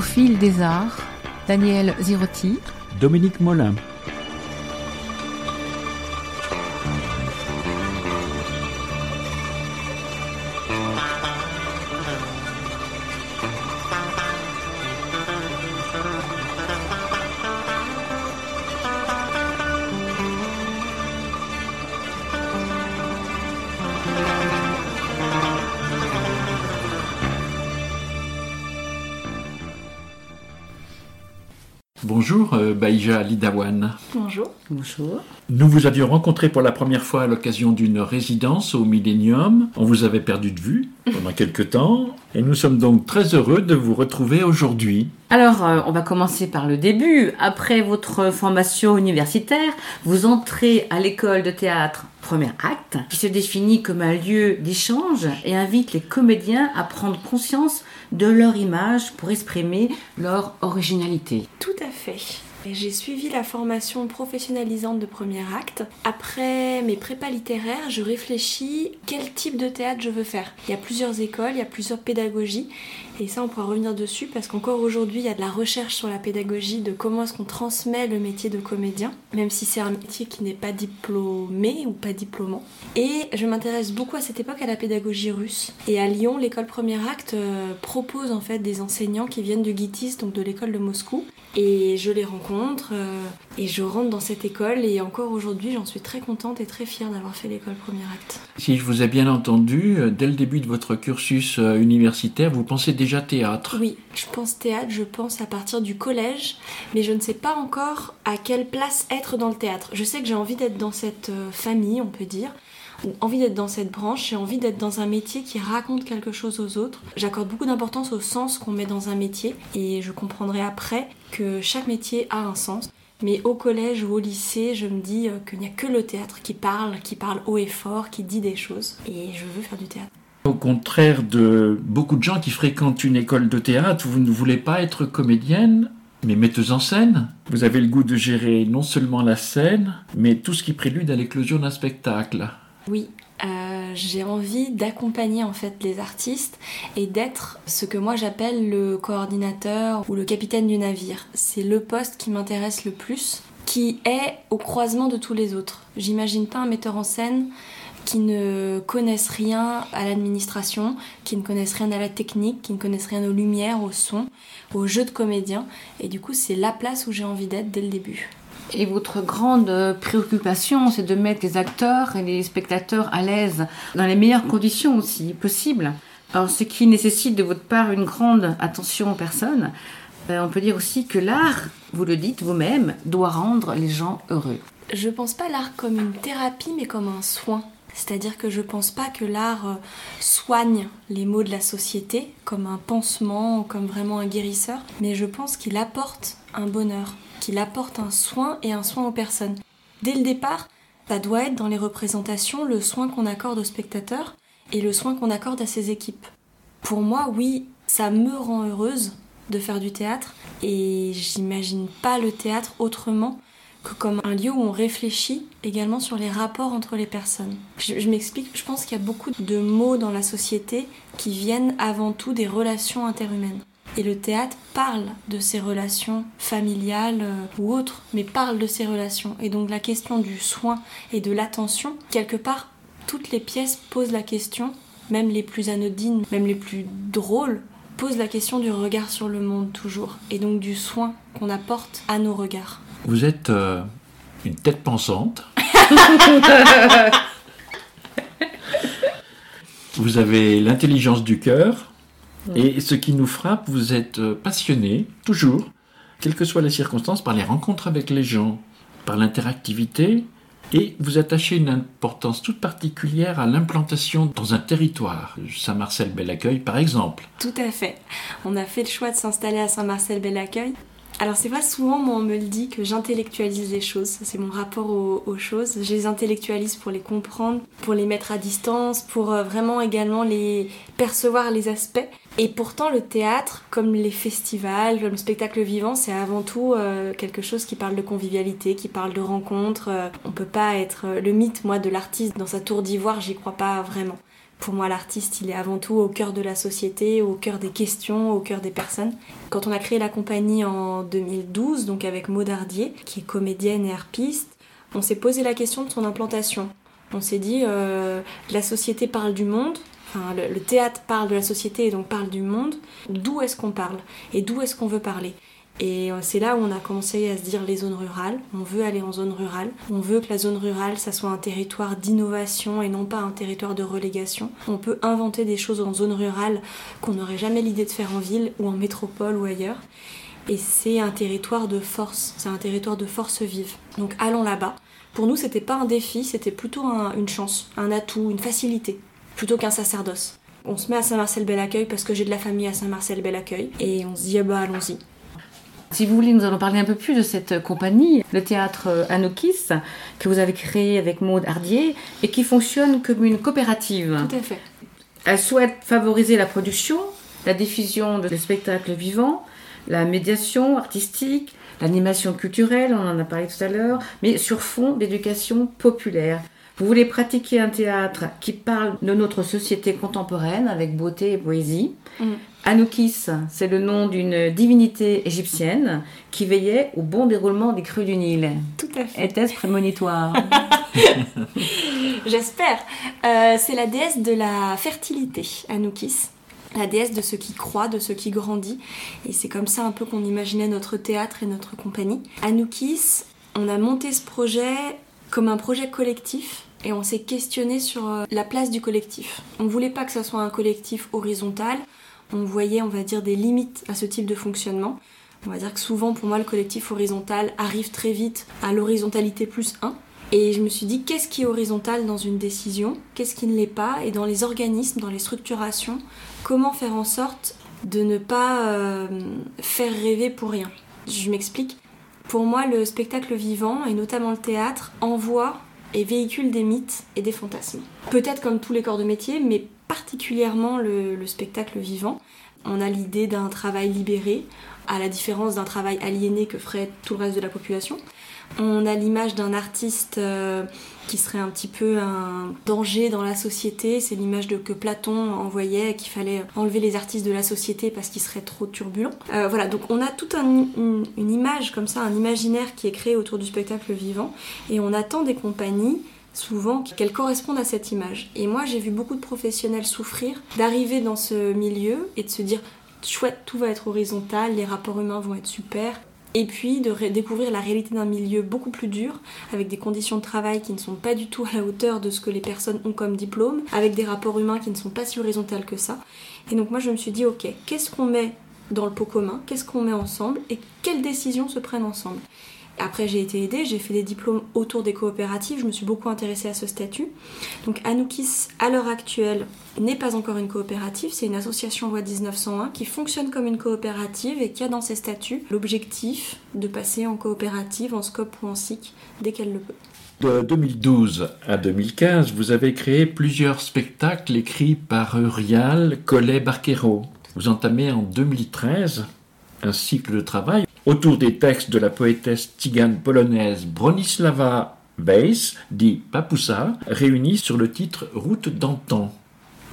Au fil des arts, Daniel Zirotti, Dominique Molin. Lidawan. Bonjour. Bonjour. Nous vous avions rencontré pour la première fois à l'occasion d'une résidence au Millennium. On vous avait perdu de vue pendant quelque temps et nous sommes donc très heureux de vous retrouver aujourd'hui. Alors, euh, on va commencer par le début. Après votre formation universitaire, vous entrez à l'école de théâtre Premier Acte, qui se définit comme un lieu d'échange et invite les comédiens à prendre conscience de leur image pour exprimer leur originalité. Tout à fait. J'ai suivi la formation professionnalisante de premier acte. Après mes prépas littéraires, je réfléchis quel type de théâtre je veux faire. Il y a plusieurs écoles, il y a plusieurs pédagogies. Et ça, on pourra revenir dessus parce qu'encore aujourd'hui, il y a de la recherche sur la pédagogie de comment est-ce qu'on transmet le métier de comédien, même si c'est un métier qui n'est pas diplômé ou pas diplômant. Et je m'intéresse beaucoup à cette époque à la pédagogie russe. Et à Lyon, l'école Premier Acte euh, propose en fait des enseignants qui viennent du GITIS, donc de l'école de Moscou. Et je les rencontre euh, et je rentre dans cette école et encore aujourd'hui, j'en suis très contente et très fière d'avoir fait l'école Premier Acte. Si je vous ai bien entendu, euh, dès le début de votre cursus universitaire, vous pensez déjà théâtre? Oui, je pense théâtre, je pense à partir du collège, mais je ne sais pas encore à quelle place être dans le théâtre. Je sais que j'ai envie d'être dans cette euh, famille, on peut dire, envie d'être dans cette branche, j'ai envie d'être dans un métier qui raconte quelque chose aux autres. J'accorde beaucoup d'importance au sens qu'on met dans un métier, et je comprendrai après que chaque métier a un sens. Mais au collège ou au lycée, je me dis euh, qu'il n'y a que le théâtre qui parle, qui parle haut et fort, qui dit des choses. Et je veux faire du théâtre. Au contraire de beaucoup de gens qui fréquentent une école de théâtre, vous ne voulez pas être comédienne, mais metteuse en scène. Vous avez le goût de gérer non seulement la scène, mais tout ce qui prélude à l'éclosion d'un spectacle. Oui, euh, j'ai envie d'accompagner en fait les artistes et d'être ce que moi j'appelle le coordinateur ou le capitaine du navire. C'est le poste qui m'intéresse le plus, qui est au croisement de tous les autres. J'imagine pas un metteur en scène qui ne connaissent rien à l'administration, qui ne connaissent rien à la technique, qui ne connaissent rien aux lumières, au son, au jeu de comédien. Et du coup, c'est la place où j'ai envie d'être dès le début. Et votre grande préoccupation, c'est de mettre les acteurs et les spectateurs à l'aise dans les meilleures conditions aussi possibles. Alors, ce qui nécessite de votre part une grande attention aux personnes. Euh, on peut dire aussi que l'art, vous le dites vous-même, doit rendre les gens heureux. Je pense pas l'art comme une thérapie, mais comme un soin. C'est-à-dire que je pense pas que l'art euh, soigne les maux de la société comme un pansement, comme vraiment un guérisseur, mais je pense qu'il apporte un bonheur, qu'il apporte un soin et un soin aux personnes. Dès le départ, ça doit être dans les représentations le soin qu'on accorde aux spectateurs et le soin qu'on accorde à ses équipes. Pour moi, oui, ça me rend heureuse de faire du théâtre et j'imagine pas le théâtre autrement que comme un lieu où on réfléchit également sur les rapports entre les personnes. Je, m'explique, je pense qu'il y a beaucoup de mots dans la société qui viennent avant tout des relations interhumaines. Et le théâtre parle de ces relations familiales euh, ou autres, mais parle de ces relations. Et donc la question du soin et de l'attention, quelque part, toutes les pièces posent la question, même les plus anodines, même les plus drôles, posent la question du regard sur le monde toujours, et donc du soin qu'on apporte à nos regards. Vous êtes euh, une tête pensante. vous avez l'intelligence du cœur. Et ce qui nous frappe, vous êtes euh, passionné, toujours, quelles que soient les circonstances, par les rencontres avec les gens, par l'interactivité, et vous attachez une importance toute particulière à l'implantation dans un territoire. Saint-Marcel-Bel-Accueil, par exemple. Tout à fait. On a fait le choix de s'installer à Saint-Marcel-Bel-Accueil alors c'est vrai, souvent moi, on me le dit que j'intellectualise les choses, c'est mon rapport aux, choses. Je les intellectualise pour les comprendre, pour les mettre à distance, pour euh, vraiment également les percevoir les aspects. Et pourtant, le théâtre, comme les festivals, comme le spectacle vivant, c'est avant tout euh, quelque chose qui parle de convivialité, qui parle de rencontres. Euh, on peut pas être euh, le mythe, moi, de l'artiste dans sa tour d'ivoire, j'y crois pas vraiment. Pour moi, l'artiste, il est avant tout au cœur de la société, au cœur des questions, au cœur des personnes. Quand on a créé la compagnie en 2012, donc avec Maud Ardier, qui est comédienne et harpiste, on s'est posé la question de son implantation. On s'est dit, la société parle du monde, Le, théâtre parle de la société et donc parle du monde. D'où est-ce qu'on parle et d'où est-ce qu'on veut parler? Et euh, c'est là où on a commencé à se dire les zones rurales. On veut aller en zone rurale. On veut que la zone rurale, ça soit un territoire d'innovation et non pas un territoire de relégation. On peut inventer des choses en zone rurale qu'on n'aurait jamais l'idée de faire en ville ou en métropole ou ailleurs. Et c'est un territoire de force. C'est un territoire de force vive. Donc allons là-bas. Pour nous, c'était pas un défi, c'était plutôt une chance, un atout, une facilité plutôt qu'un sacerdoce. On se met à Saint-Marcel-Bel-Accueil parce que j'ai de la famille à Saint-Marcel-Bel-Accueil et on se dit ah bah allons-y. Si vous voulez, nous allons parler un peu plus de cette compagnie, le théâtre Anokis, que vous avez créé avec Maude Hardier et qui fonctionne comme une coopérative. Tout à fait. Elle souhaite favoriser la production, la diffusion de spectacles vivants, la médiation artistique, l'animation culturelle, on en a parlé tout à l'heure, mais sur fond d'éducation populaire. Vous voulez pratiquer un théâtre qui parle de notre société contemporaine avec beauté et poésie. Mm. Anukis, c'est le nom d'une divinité égyptienne qui veillait au bon déroulement des crues du Nil. Tout à fait. Était-ce prémonitoire J'espère. Euh, c'est la déesse de la fertilité, Anukis. La déesse de ce qui croit, de ce qui grandit. Et c'est comme ça un peu qu'on imaginait notre théâtre et notre compagnie. Anukis, on a monté ce projet comme un projet collectif et on s'est questionné sur euh, la place du collectif. On ne voulait pas que ça soit un collectif horizontal, on voyait, on va dire, des limites à ce type de fonctionnement. On va dire que souvent, pour moi, le collectif horizontal arrive très vite à l'horizontalité plus 1. Et je me suis dit, qu'est-ce qui est horizontal dans une décision? Qu'est-ce qui ne l'est pas? Et dans les organismes, dans les structurations, comment faire en sorte de ne pas euh, faire rêver pour rien? Je m'explique. Pour moi, le spectacle vivant, et notamment le théâtre, envoie et véhicule des mythes et des fantasmes. Peut-être comme tous les corps de métier, mais particulièrement le, spectacle vivant. On a l'idée d'un travail libéré, à la différence d'un travail aliéné que ferait tout le reste de la population. On a l'image d'un artiste euh, qui serait un petit peu un danger dans la société. C'est l'image que Platon envoyait, qu'il fallait enlever les artistes de la société parce qu'ils seraient trop turbulents. Euh, voilà, donc on a toute une, image comme ça, un imaginaire qui est créé autour du spectacle vivant, et on attend des compagnies souvent qu'elles correspondent à cette image. Et moi, j'ai vu beaucoup de professionnels souffrir d'arriver dans ce milieu et de se dire chouette, tout va être horizontal, les rapports humains vont être super, et puis de découvrir la réalité d'un milieu beaucoup plus dur, avec des conditions de travail qui ne sont pas du tout à la hauteur de ce que les personnes ont comme diplôme, avec des rapports humains qui ne sont pas si horizontaux que ça. Et donc moi je me suis dit, ok, qu'est-ce qu'on met dans le pot commun, qu'est-ce qu'on met ensemble? Et quelles décisions se prennent ensemble? Après, j'ai été aidée, j'ai fait des diplômes autour des coopératives, je me suis beaucoup intéressée à ce statut. Donc, Anoukis, à l'heure actuelle, n'est pas encore une coopérative, c'est une association loi 1901 qui fonctionne comme une coopérative et qui a dans ses statuts l'objectif de passer en coopérative, en SCOP ou en SIC dès qu'elle le peut. De 2012 à 2015, vous avez créé plusieurs spectacles écrits par Urial Collet-Barquero. Vous entamez en 2013 un cycle de travail autour des textes de la poétesse tigane polonaise Bronislava Weiss, dit Papoussa, réunis sur le titre Route d'antan.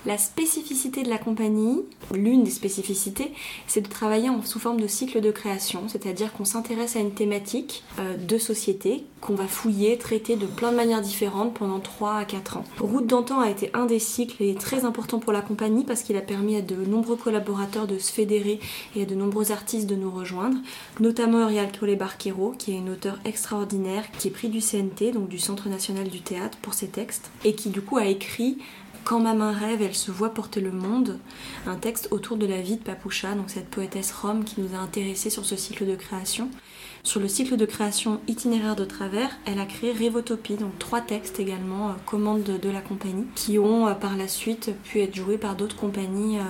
La spécificité de la compagnie, l'une des spécificités, c'est de travailler sous forme de cycle de création, c'est-à-dire qu'on s'intéresse à une thématique euh, de société qu'on va fouiller, traiter de plein de manières différentes pendant 3 à 4 ans. Route d'antan a été un des cycles et très important pour la compagnie parce qu'il a permis à de nombreux collaborateurs de se fédérer et à de nombreux artistes de nous rejoindre, notamment Uriel Collet Barquero, qui est une auteure extraordinaire, qui est pris du CNT, donc du Centre National du Théâtre, pour ses textes, et qui du coup a écrit quand ma main rêve, elle se voit porter le monde, un texte autour de la vie de Papoucha, donc cette poétesse rome qui nous a intéressés sur ce cycle de création. Sur le cycle de création itinéraire de travers, elle a créé Révotopie, donc trois textes également, euh, commandes de, la compagnie, qui ont euh, par la suite pu être joués par d'autres compagnies euh,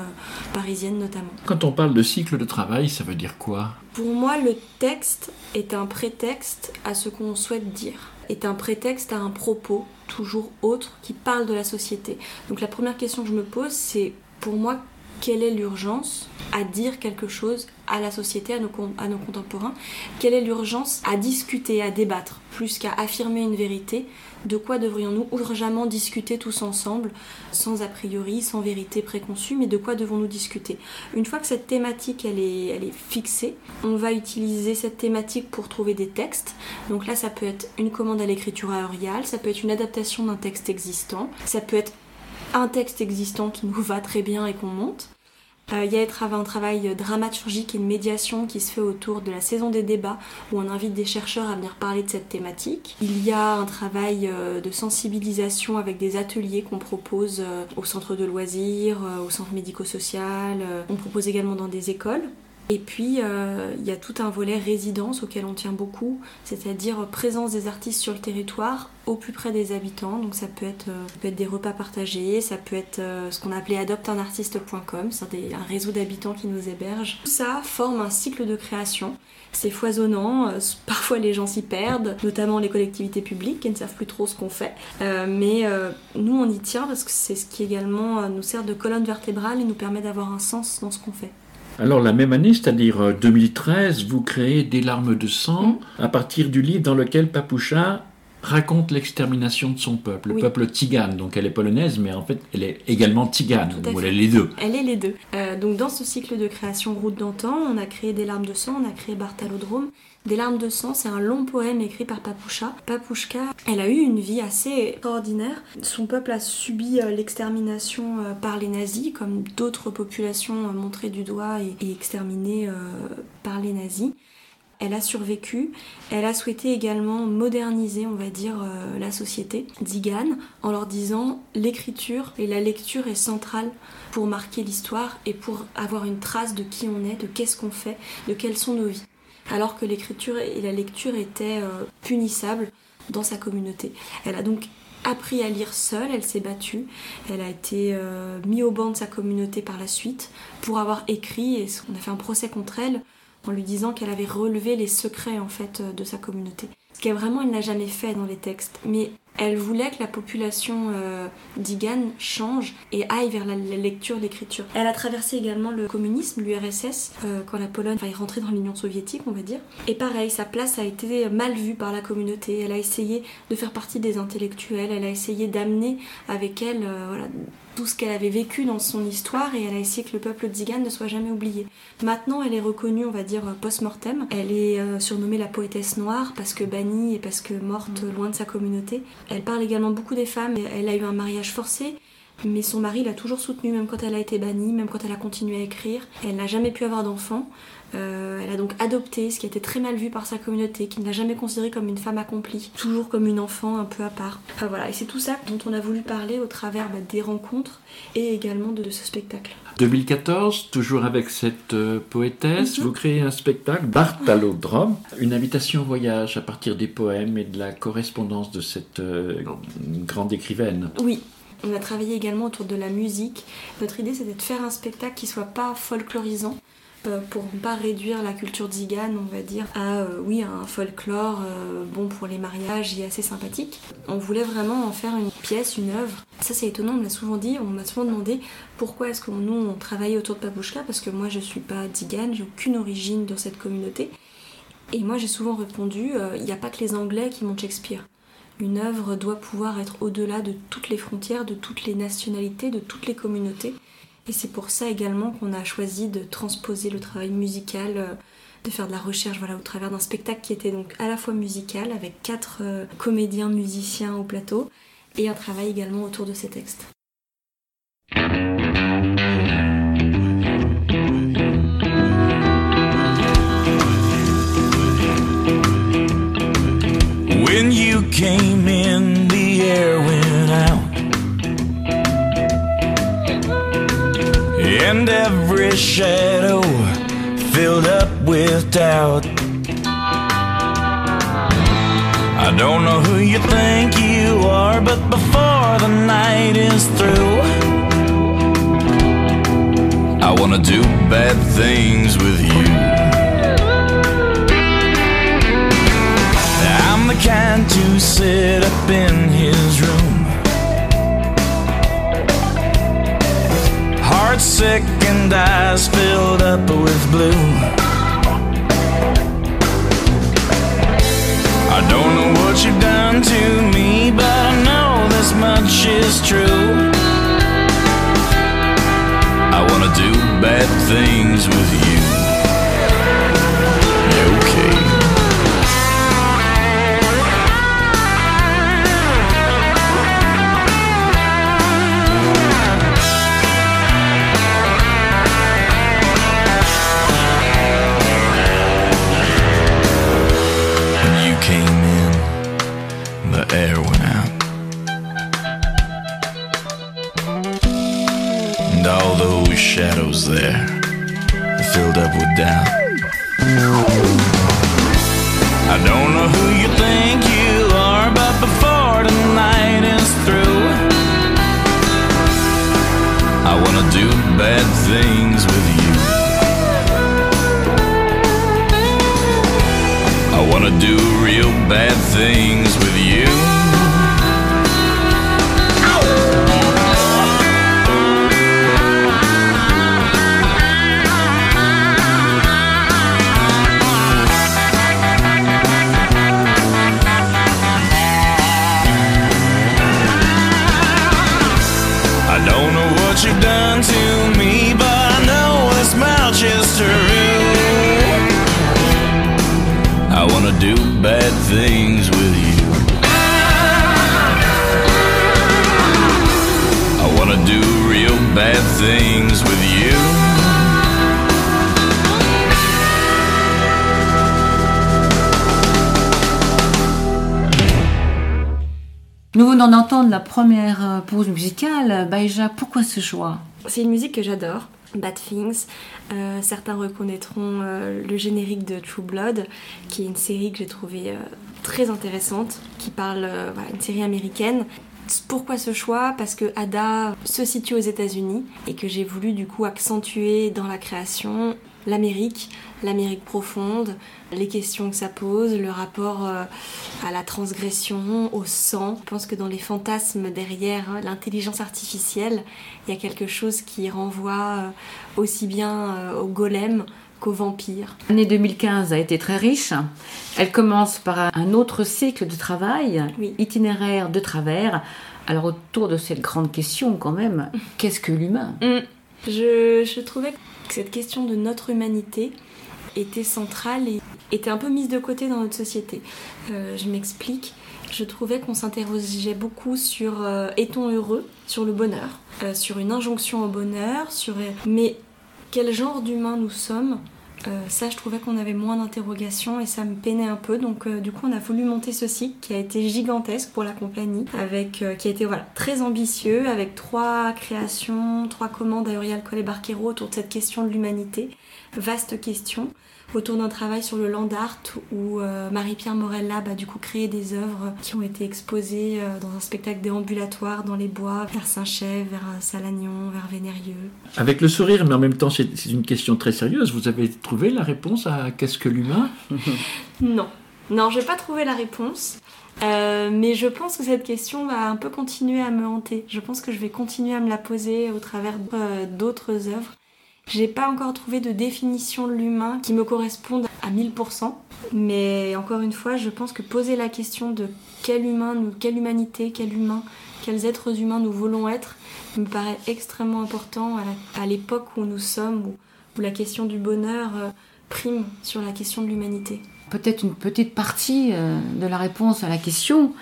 parisiennes notamment. Quand on parle de cycle de travail, ça veut dire quoi? Pour moi, le texte est un prétexte à ce qu'on souhaite dire est un prétexte à un propos toujours autre qui parle de la société. Donc la première question que je me pose, c'est pour moi, quelle est l'urgence à dire quelque chose à la société, à nos, contemporains? Quelle est l'urgence à discuter, à débattre, plus qu'à affirmer une vérité De quoi devrions-nous urgemment discuter tous ensemble, sans a priori, sans vérité préconçue, mais de quoi devons-nous discuter? Une fois que cette thématique elle est, fixée, on va utiliser cette thématique pour trouver des textes. Donc là, ça peut être une commande à l'écriture aériale, ça peut être une adaptation d'un texte existant, ça peut être un texte existant qui nous va très bien et qu'on monte. Euh, il y a un travail dramaturgique et de médiation qui se fait autour de la saison des débats où on invite des chercheurs à venir parler de cette thématique. Il y a un travail euh, de sensibilisation avec des ateliers qu'on propose euh, au centre de loisirs, au centre médico-social. On propose également dans des écoles. Et puis, euh, il y a tout un volet résidence auquel on tient beaucoup, c'est-à-dire présence des artistes sur le territoire au plus près des habitants. Donc ça peut être, euh, des repas partagés, ça peut être euh, ce qu'on appelait adopteunartiste.com, c'est un réseau d'habitants qui nous héberge. Tout ça forme un cycle de création. C'est foisonnant, parfois les gens s'y perdent, notamment les collectivités publiques qui ne savent plus trop ce qu'on fait. mais nous, on y tient parce que c'est ce qui également nous sert de colonne vertébrale et nous permet d'avoir un sens dans ce qu'on fait. Alors la même année, c'est-à-dire 2013, euh, vous créez Des larmes de sang mm. à partir du livre dans lequel Papoucha raconte l'extermination de son peuple, le peuple tigane. Donc elle est polonaise, mais en fait elle est également tigane, ou elle est les deux. Elle est les deux. Euh, donc dans ce cycle de création Route d'antan, on a créé Des larmes de sang, on a créé Bartalodrome. Des larmes de sang, c'est un long poème écrit par Papoucha. Papouchka, elle a eu une vie assez extraordinaire. Son peuple a subi euh, l'extermination euh, par les nazis, comme d'autres populations montrées du doigt et exterminées par les nazis. Elle a survécu. Elle a souhaité également moderniser, on va dire, euh, la société Zigane en leur disant l'écriture et la lecture est centrale pour marquer l'histoire et pour avoir une trace de qui on est, de qu'est-ce qu'on fait, de quelles sont nos vies. Alors que l'écriture et la lecture étaient euh, punissables dans sa communauté. Elle a donc appris à lire seule, elle s'est battue, elle a été euh, mise au banc de sa communauté par la suite pour avoir écrit et on a fait un procès contre elle en lui disant qu'elle avait relevé les secrets en fait de sa communauté. Ce qu'elle vraiment elle n'a jamais fait dans les textes, mais elle voulait que la population euh, change et aille vers la, lecture, l'écriture. Elle a traversé également le communisme, l'URSS, euh, quand la Pologne est rentrée dans l'Union soviétique, on va dire. Et pareil, sa place a été mal vue par la communauté. Elle a essayé de faire partie des intellectuels, elle a essayé d'amener avec elle euh, tout ce qu'elle avait vécu dans son histoire et elle a essayé que le peuple tzigane ne soit jamais oublié. Maintenant, elle est reconnue, on va dire, post-mortem. Elle est euh, surnommée la poétesse noire parce que bannie et parce que morte mm. loin de sa communauté. Elle parle également beaucoup des femmes. Elle a eu un mariage forcé. Mais son mari l'a toujours soutenue, même quand elle a été bannie, même quand elle a continué à écrire. Elle n'a jamais pu avoir d'enfant. Euh, elle a donc adopté, ce qui a été très mal vu par sa communauté, qui ne l'a jamais considérée comme une femme accomplie, toujours comme une enfant un peu à part. Enfin voilà, et c'est tout ça dont on a voulu parler au travers bah, des rencontres et également de, ce spectacle. 2014, toujours avec cette euh, poétesse, mhm. vous créez un spectacle, Bartalodrome, une invitation au voyage à partir des poèmes et de la correspondance de cette euh, grande écrivaine. Oui, on a travaillé également autour de la musique. Notre idée, c'était de faire un spectacle qui soit pas folklorisant, pour ne pas réduire la culture zigane, on va dire, à euh, oui, un folklore euh, bon pour les mariages et assez sympathique. On voulait vraiment en faire une pièce, une œuvre. Ça c'est étonnant, on m'a souvent dit, on m'a souvent demandé pourquoi est-ce que nous on travaillait autour de Papouchka parce que moi je suis pas zigane, j'ai aucune origine dans cette communauté. Et moi j'ai souvent répondu, il n'y a pas que les Anglais qui montent Shakespeare. Une œuvre doit pouvoir être au-delà de toutes les frontières, de toutes les nationalités, de toutes les communautés. Et c'est pour ça également qu'on a choisi de transposer le travail musical, euh, de faire de la recherche voilà, au travers d'un spectacle qui était donc à la fois musical, avec quatre euh, comédiens musiciens au plateau, et un travail également autour de ces textes. And every shadow filled up with doubt. I don't know who you think you are, but before the night is through, I wanna do bad things with you. I'm the kind to sit up in his room sick and eyes filled up with blue. I don't know what you've done to me, but I know this much is true. I wanna do bad things with you. Pourquoi ce choix? C'est une musique que j'adore. Bad Things. Euh, certains reconnaîtront euh, le générique de True Blood, qui est une série que j'ai trouvée euh, très intéressante, qui parle, voilà, une série américaine. Pourquoi ce choix? Parce que Ada se situe aux États-Unis et que j'ai voulu du coup accentuer dans la création l'Amérique, l'Amérique profonde, les questions que ça pose, le rapport euh, à la transgression, au sang. Je pense que dans les fantasmes derrière hein, l'intelligence artificielle, il y a quelque chose qui renvoie euh, aussi bien euh, au golem qu'au vampire. L'année 2015 a été très riche. Elle commence par un autre cycle de travail, Oui. itinéraire de travers. Alors autour de cette grande question quand même, qu'est-ce que l'humain? Je, trouvais que cette question de notre humanité était centrale et était un peu mise de côté dans notre société. Euh, je m'explique. Je trouvais qu'on s'interrogeait beaucoup sur euh, est-on heureux, sur le bonheur, euh, sur une injonction au bonheur, sur mais quel genre d'humain nous sommes. Euh, ça, je trouvais qu'on avait moins d'interrogations et ça me peinait un peu. Donc, euh, du coup, on a voulu monter ce cycle qui a été gigantesque pour la compagnie, avec euh, qui a été voilà très ambitieux, avec trois créations, trois commandes à Uriel Collet Barquero autour de cette question de l'humanité. Vaste question autour d'un travail sur le land art où euh, Marie-Pierre Morel Lab a du coup créé des œuvres qui ont été exposées euh, dans un spectacle déambulatoire dans les bois, vers Saint-Chève, vers euh, Salagnon, vers Vénérieux. Avec le sourire, mais en même temps, c'est une question très sérieuse. Vous avez trouvé la réponse à qu'est-ce que l'humain? Non, non, je vais pas trouvé la réponse. Euh, mais je pense que cette question va un peu continuer à me hanter. Je pense que je vais continuer à me la poser au travers d'autres œuvres. J'ai pas encore trouvé de définition de l'humain qui me corresponde à 1000%. Mais encore une fois, je pense que poser la question de quel humain, nous, quelle humanité, quel humain, quels êtres humains nous voulons être, me paraît extrêmement important à l'époque où nous sommes, où, où la question du bonheur euh, prime sur la question de l'humanité. Peut-être une petite partie euh, de la réponse à la question.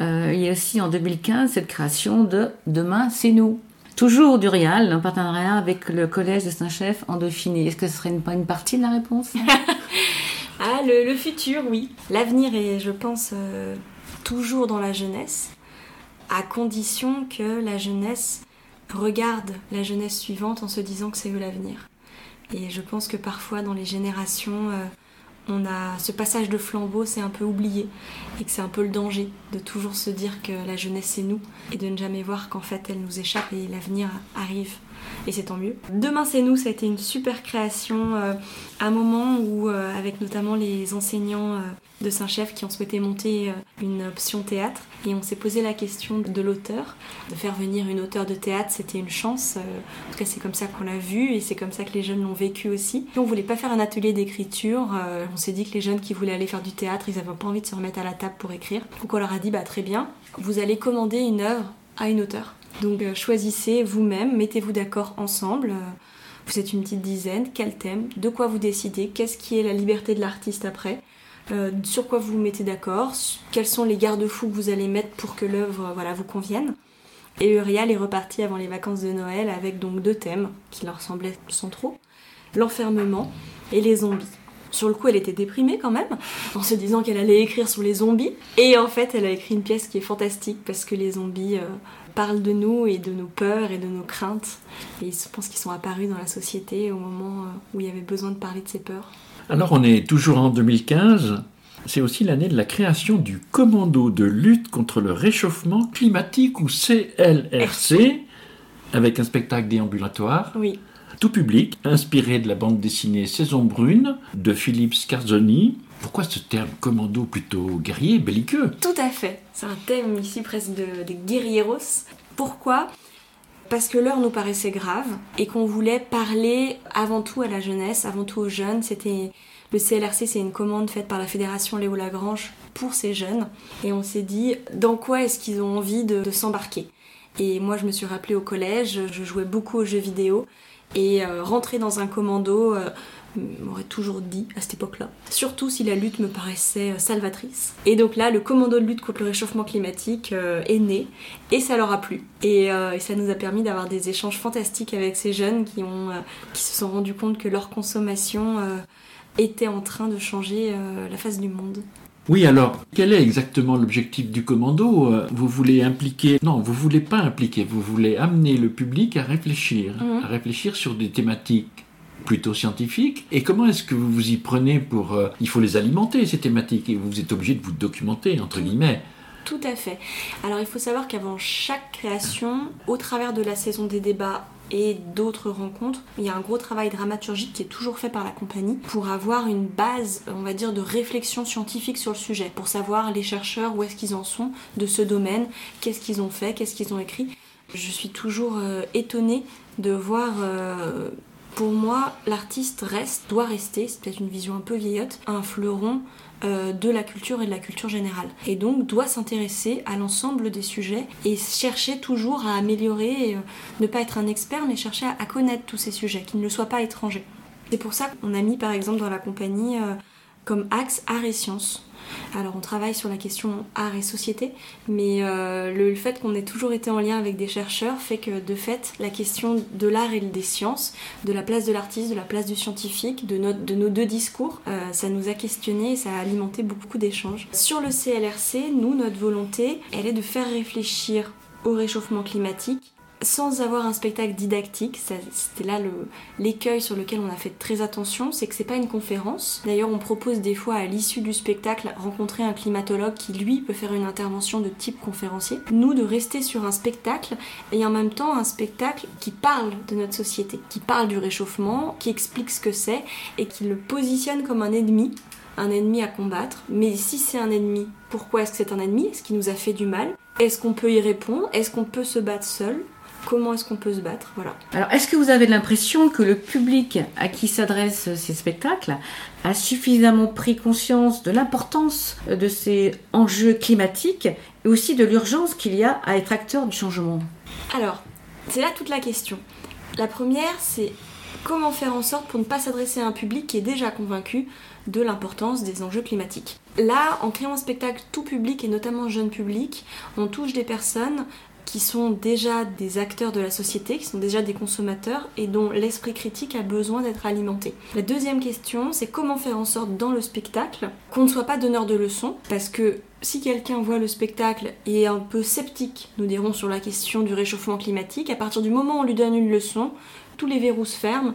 Euh, il y a aussi en 2015 cette création de Demain, c'est nous. Toujours du Rial, en partenariat avec le collège de Saint-Chef en Dauphiné. Est-ce que ce serait une- une partie de la réponse Ah, le, le futur, oui. L'avenir est, je pense, euh, toujours dans la jeunesse, à condition que la jeunesse regarde la jeunesse suivante en se disant que c'est eux l'avenir. Et je pense que parfois, dans les générations, euh, on a ce passage de flambeau, c'est un peu oublié, et que c'est un peu le danger de toujours se dire que la jeunesse c'est nous, et de ne jamais voir qu'en fait elle nous échappe et l'avenir arrive et c'est tant mieux. Demain c'est nous, ça a été une super création, euh, un moment où, euh, avec notamment les enseignants euh, de Saint-Chef qui ont souhaité monter une option théâtre, et on s'est posé la question de l'auteur, de faire venir une auteure de théâtre, c'était une chance, en tout cas c'est comme ça qu'on l'a vu, et c'est comme ça que les jeunes l'ont vécu aussi. On voulait pas faire un atelier d'écriture, on s'est dit que les jeunes qui voulaient aller faire du théâtre, ils avaient pas envie de se remettre à la table pour écrire, donc on leur a dit bah très bien, vous allez commander une œuvre à une auteure. Donc euh, choisissez vous-même, mettez-vous d'accord ensemble. euh, vous êtes une petite dizaine, quel thème, de quoi vous décidez, qu'est-ce qui est la liberté de l'artiste après, euh, sur quoi vous vous mettez d'accord, quels sont les garde-fous que vous allez mettre pour que l'œuvre voilà, vous convienne. Et Uriel est reparti avant les vacances de Noël avec donc deux thèmes qui leur semblaient centraux, l'enfermement et les zombies. Sur le coup, elle était déprimée quand même, en se disant qu'elle allait écrire sur les zombies. Et en fait, elle a écrit une pièce qui est fantastique parce que les zombies parlent de nous et de nos peurs et de nos craintes. Et je pense qu'ils sont apparus dans la société au moment euh, où il y avait besoin de parler de ces peurs. Alors on est toujours en 2015. C'est aussi l'année de la création du Commando de lutte contre le réchauffement climatique ou CLRC, avec un spectacle déambulatoire, Oui, tout public, inspiré de la bande dessinée Saison Brune de Philippe Scarzoni. Pourquoi ce terme commando plutôt guerrier, belliqueux Tout à fait. C'est un thème ici presque de, guerrieros. Pourquoi? Parce que l'heure nous paraissait grave et qu'on voulait parler avant tout à la jeunesse, avant tout aux jeunes. C'était le CLRC, c'est une commande faite par la Fédération Léo Lagrange pour ces jeunes. Et on s'est dit, dans quoi est-ce qu'ils ont envie de, de s'embarquer? Et moi, je me suis rappelée au collège, je jouais beaucoup aux jeux vidéo. Et euh, rentrer dans un commando euh, m'aurait toujours dit à cette époque-là. Surtout si la lutte me paraissait euh, salvatrice. Et donc là, le commando de lutte contre le réchauffement climatique euh, est né et ça leur a plu. Et, euh, et ça nous a permis d'avoir des échanges fantastiques avec ces jeunes qui, ont, qui se sont rendus compte que leur consommation était en train de changer la face du monde. Oui, alors, quel est exactement l'objectif du commando Vous voulez impliquer... Non, vous voulez pas impliquer, vous voulez amener le public à réfléchir, Mhm. à réfléchir sur des thématiques plutôt scientifiques. Et comment est-ce que vous vous y prenez pour... euh, il faut les alimenter, ces thématiques, et vous êtes obligé de vous documenter, entre guillemets. Tout à fait. Alors il faut savoir qu'avant chaque création, au travers de la saison des débats et d'autres rencontres, il y a un gros travail dramaturgique qui est toujours fait par la compagnie pour avoir une base, on va dire, de réflexion scientifique sur le sujet, pour savoir les chercheurs où est-ce qu'ils en sont de ce domaine, qu'est-ce qu'ils ont fait, qu'est-ce qu'ils ont écrit. Je suis toujours euh, étonnée de voir euh, pour moi, l'artiste reste, doit rester, c'est peut-être une vision un peu vieillotte, un fleuron euh, de la culture et de la culture générale. Et donc doit s'intéresser à l'ensemble des sujets et chercher toujours à améliorer, euh, ne pas être un expert, mais chercher à, connaître tous ces sujets, qu'ils ne soient pas étrangers. C'est pour ça qu'on a mis par exemple dans la compagnie euh, comme axe art et sciences. Alors on travaille sur la question art et société, mais euh, le, fait qu'on ait toujours été en lien avec des chercheurs fait que de fait la question de l'art et des sciences, de la place de l'artiste, de la place du scientifique, de, nos deux discours, euh, ça nous a questionné et ça a alimenté beaucoup d'échanges. Sur le CLRC, nous, notre volonté, elle est de faire réfléchir au réchauffement climatique sans avoir un spectacle didactique, c'était là l'écueil sur lequel on a fait très attention, c'est que c'est pas une conférence. D'ailleurs, on propose des fois à l'issue du spectacle rencontrer un climatologue qui lui peut faire une intervention de type conférencier. Nous de rester sur un spectacle et en même temps un spectacle qui parle de notre société, qui parle du réchauffement, qui explique ce que c'est et qui le positionne comme un ennemi un ennemi à combattre. Mais si c'est un ennemi, pourquoi est-ce que c'est un ennemi? Est-ce qu'il nous a fait du mal? Est-ce qu'on peut y répondre? Est-ce qu'on peut se battre seul? Comment est-ce qu'on peut se battre Voilà. Alors, est-ce que vous avez l'impression que le public à qui s'adressent ces spectacles a suffisamment pris conscience de l'importance de ces enjeux climatiques et aussi de l'urgence qu'il y a à être acteur du changement? Alors, c'est là toute la question. La première, c'est comment faire en sorte pour ne pas s'adresser à un public qui est déjà convaincu de l'importance des enjeux climatiques? Là, en créant un spectacle tout public et notamment jeune public, on touche des personnes qui sont déjà des acteurs de la société, qui sont déjà des consommateurs et dont l'esprit critique a besoin d'être alimenté. La deuxième question, c'est comment faire en sorte dans le spectacle qu'on ne soit pas donneur de leçons, parce que si quelqu'un voit le spectacle et est un peu sceptique, nous dirons, sur la question du réchauffement climatique, à partir du moment où on lui donne une leçon, tous les verrous se ferment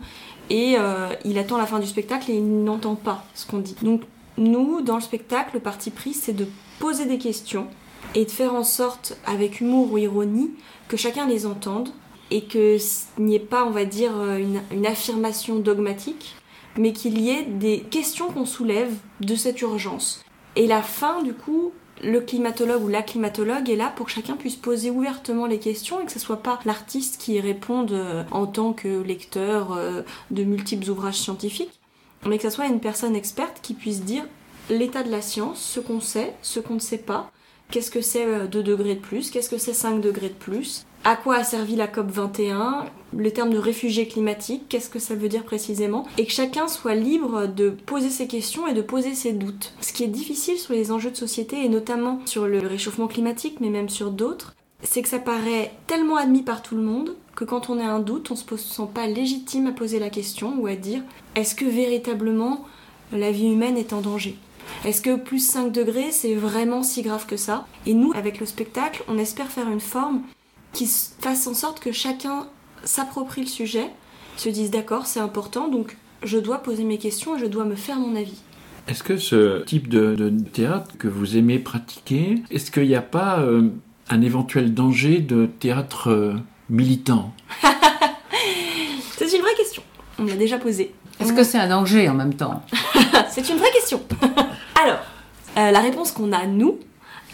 et euh, il attend la fin du spectacle et il n'entend pas ce qu'on dit. Donc nous, dans le spectacle, le parti pris, c'est de poser des questions et de faire en sorte, avec humour ou ironie, que chacun les entende et que ce n'y ait pas, on va dire, euh, une, une affirmation dogmatique, mais qu'il y ait des questions qu'on soulève de cette urgence. Et la fin, du coup, le climatologue ou la climatologue est là pour que chacun puisse poser ouvertement les questions et que ce soit pas l'artiste qui réponde euh, en tant que lecteur euh, de multiples ouvrages scientifiques, mais que ce soit une personne experte qui puisse dire l'état de la science, ce qu'on sait, ce qu'on ne sait pas, qu'est-ce que c'est 2 degrés de plus, qu'est-ce que c'est 5 degrés de plus, à quoi a servi la COP 21, le terme de réfugié climatique, qu'est-ce que ça veut dire précisément, et que chacun soit libre de poser ses questions et de poser ses doutes. Ce qui est difficile sur les enjeux de société, et notamment sur le réchauffement climatique, mais même sur d'autres, c'est que ça paraît tellement admis par tout le monde que quand on a un doute, on se sent pas légitime à poser la question ou à dire est-ce que véritablement la vie humaine est en danger? Est-ce que plus 5 degrés, c'est vraiment si grave que ça? Et nous, avec le spectacle, on espère faire une forme qui fasse en sorte que chacun s'approprie le sujet, se dise d'accord, c'est important, donc je dois poser mes questions et je dois me faire mon avis. Est-ce que ce type de, de théâtre que vous aimez pratiquer, est-ce qu'il n'y a pas euh, un éventuel danger de théâtre euh, militant? C'est une vraie question. On l'a déjà posée. Est-ce que c'est un danger en même temps? C'est une vraie question. Alors, euh, la réponse qu'on a, nous,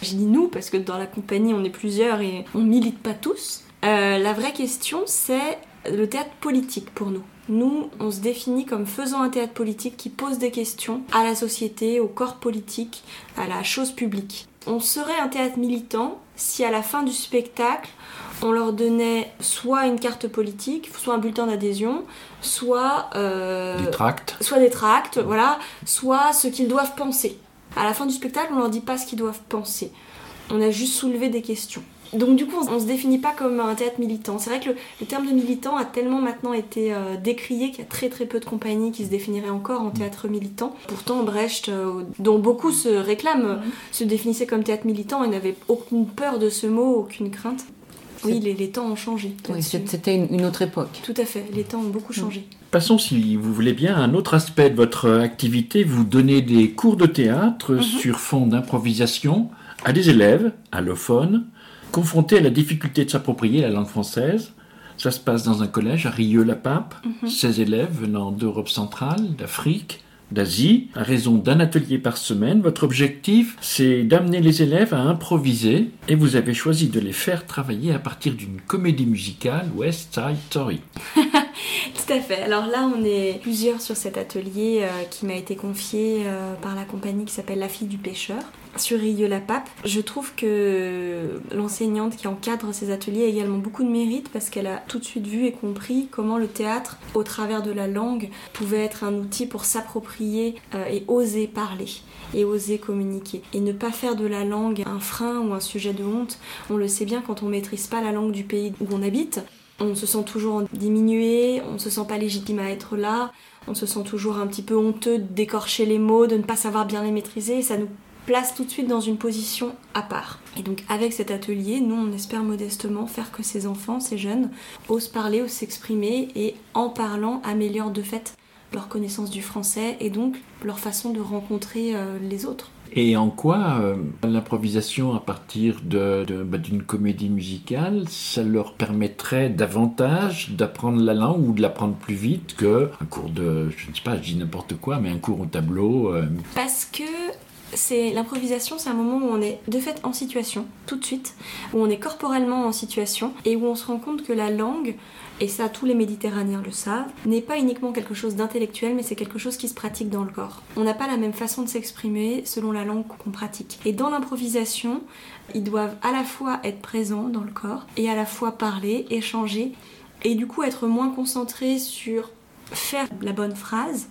je dis nous parce que dans la compagnie on est plusieurs et on milite pas tous, euh, la vraie question c'est le théâtre politique pour nous. Nous, on se définit comme faisant un théâtre politique qui pose des questions à la société, au corps politique, à la chose publique. On serait un théâtre militant si à la fin du spectacle, on leur donnait soit une carte politique, soit un bulletin d'adhésion, soit euh, Des tracts soit des tracts, voilà, soit ce qu'ils doivent penser. À la fin du spectacle, on leur dit pas ce qu'ils doivent penser. On a juste soulevé des questions. Donc du coup, on se définit pas comme un théâtre militant. C'est vrai que le, le terme de militant a tellement maintenant été euh, décrié qu'il y a très très peu de compagnies qui se définiraient encore en théâtre militant. Pourtant, Brecht, euh, dont beaucoup se réclament, euh, se définissait comme théâtre militant et n'avait aucune peur de ce mot, aucune crainte. Oui, les, les temps ont changé. Oui, c'était une, une autre époque. Tout à fait, les temps ont beaucoup changé. Passons, si vous voulez bien, à un autre aspect de votre activité. Vous donnez des cours de théâtre sur fond d'improvisation à des élèves allophones confrontés à la difficulté de s'approprier la langue française. Ça se passe dans un collège à Rieux-la-Pape. 16 élèves venant d'Europe centrale, d'Afrique, d'Asie, à raison d'un atelier par semaine. Votre objectif, c'est d'amener les élèves à improviser et vous avez choisi de les faire travailler à partir d'une comédie musicale West Side Story. Tout à fait. Alors là, on est plusieurs sur cet atelier euh, qui m'a été confié euh, par la compagnie qui s'appelle La fille du pêcheur sur Rieux-la-Pape. Je trouve que l'enseignante qui encadre ces ateliers a également beaucoup de mérite parce qu'elle a tout de suite vu et compris comment le théâtre, au travers de la langue, pouvait être un outil pour s'approprier euh, et oser parler et oser communiquer et ne pas faire de la langue un frein ou un sujet de honte. On le sait bien quand on maîtrise pas la langue du pays où on habite, on se sent toujours diminué, on se sent pas légitime à être là, on se sent toujours un petit peu honteux d'écorcher les mots, de ne pas savoir bien les maîtriser, et ça nous place tout de suite dans une position à part. Et donc avec cet atelier, nous on espère modestement faire que ces enfants, ces jeunes, osent parler, osent s'exprimer, et en parlant améliorent de fait leur connaissance du français et donc leur façon de rencontrer euh, les autres. Et en quoi euh, l'improvisation à partir bah, d'une comédie musicale, ça leur permettrait davantage d'apprendre la langue ou de l'apprendre plus vite que un cours de, je ne sais pas, je dis n'importe quoi, mais un cours au tableau. euh, Parce que c'est l'improvisation, c'est un moment où on est de fait en situation, tout de suite, où on est corporellement en situation et où on se rend compte que la langue, et ça tous les Méditerranéens le savent, n'est pas uniquement quelque chose d'intellectuel, mais c'est quelque chose qui se pratique dans le corps. On n'a pas la même façon de s'exprimer selon la langue qu'on pratique. Et dans l'improvisation, ils doivent à la fois être présents dans le corps et à la fois parler, échanger, et du coup être moins concentrés sur faire la bonne phrase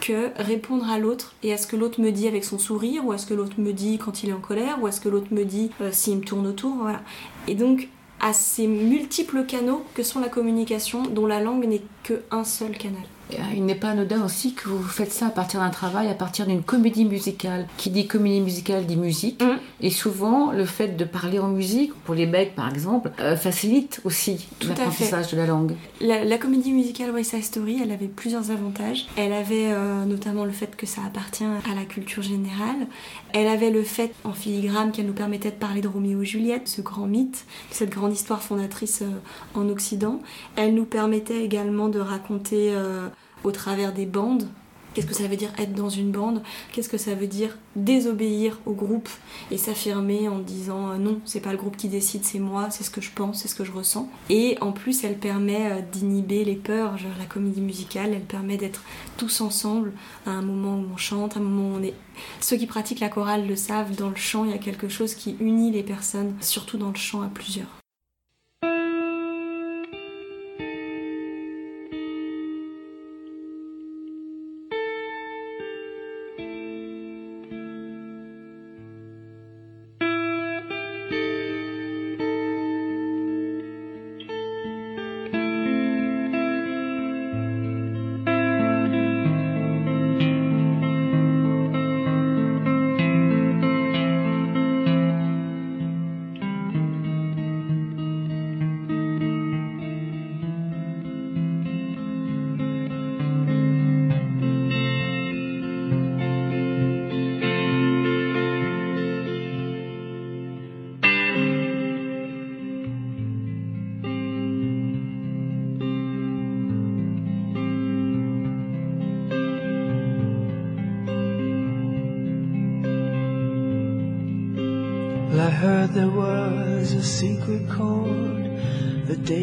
que répondre à l'autre et à ce que l'autre me dit avec son sourire ou à ce que l'autre me dit quand il est en colère ou à ce que l'autre me dit euh, s'il me tourne autour voilà et donc à ces multiples canaux que sont la communication dont la langue n'est qu'un seul canal. Euh, Il n'est pas anodin aussi que vous faites ça à partir d'un travail, à partir d'une comédie musicale. Qui dit comédie musicale dit musique. Mm. Et souvent, le fait de parler en musique, pour les becs par exemple, euh, facilite aussi l'apprentissage de la langue. La, la comédie musicale West Side Story, elle avait plusieurs avantages. Elle avait euh, notamment le fait que ça appartient à la culture générale. Elle avait le fait en filigrane qu'elle nous permettait de parler de Roméo et Juliette, ce grand mythe, cette grande histoire fondatrice euh, en Occident. Elle nous permettait également de raconter au travers des bandes. Qu'est-ce que ça veut dire être dans une bande? Qu'est-ce que ça veut dire désobéir au groupe et s'affirmer en disant euh, non, c'est pas le groupe qui décide, c'est moi, c'est ce que je pense, c'est ce que je ressens. Et en plus, elle permet euh, d'inhiber les peurs. Genre, la comédie musicale, elle permet d'être tous ensemble à un moment où on chante, à un moment où on est. Ceux qui pratiquent la chorale le savent, dans le chant, il y a quelque chose qui unit les personnes, surtout dans le chant à plusieurs.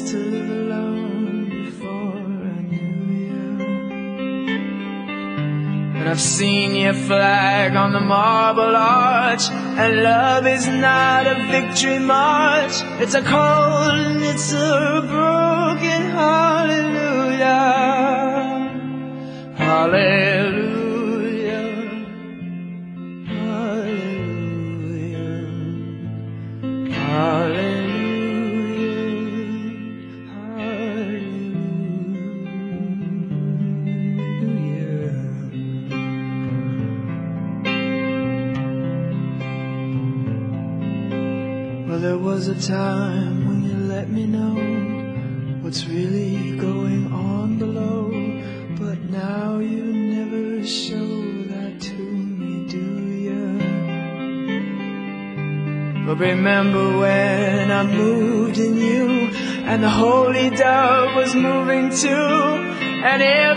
To live alone before I knew you. And I've seen your flag on the marble arch. And love is not a victory march. It's a cold it's a and every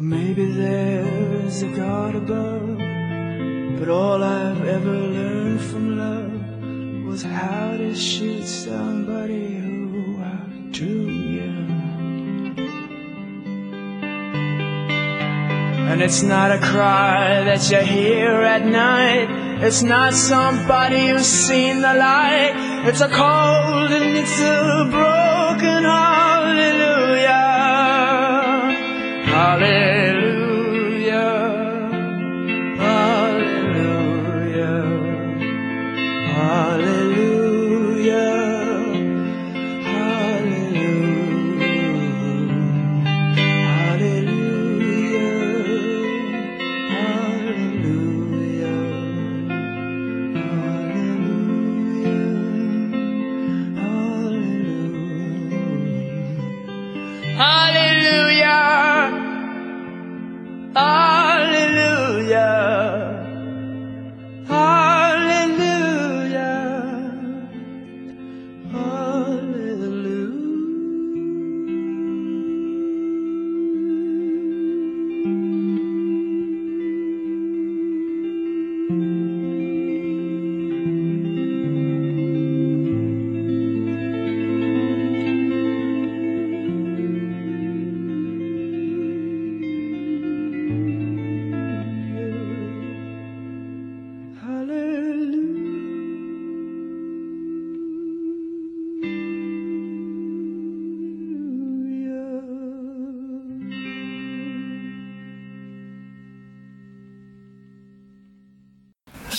maybe there's a God above, but all I've ever learned from love was how to shoot somebody who outdrew you. And it's not a cry that you hear at night. It's not somebody who's seen the light. It's a cold and it's a broken hallelujah valley.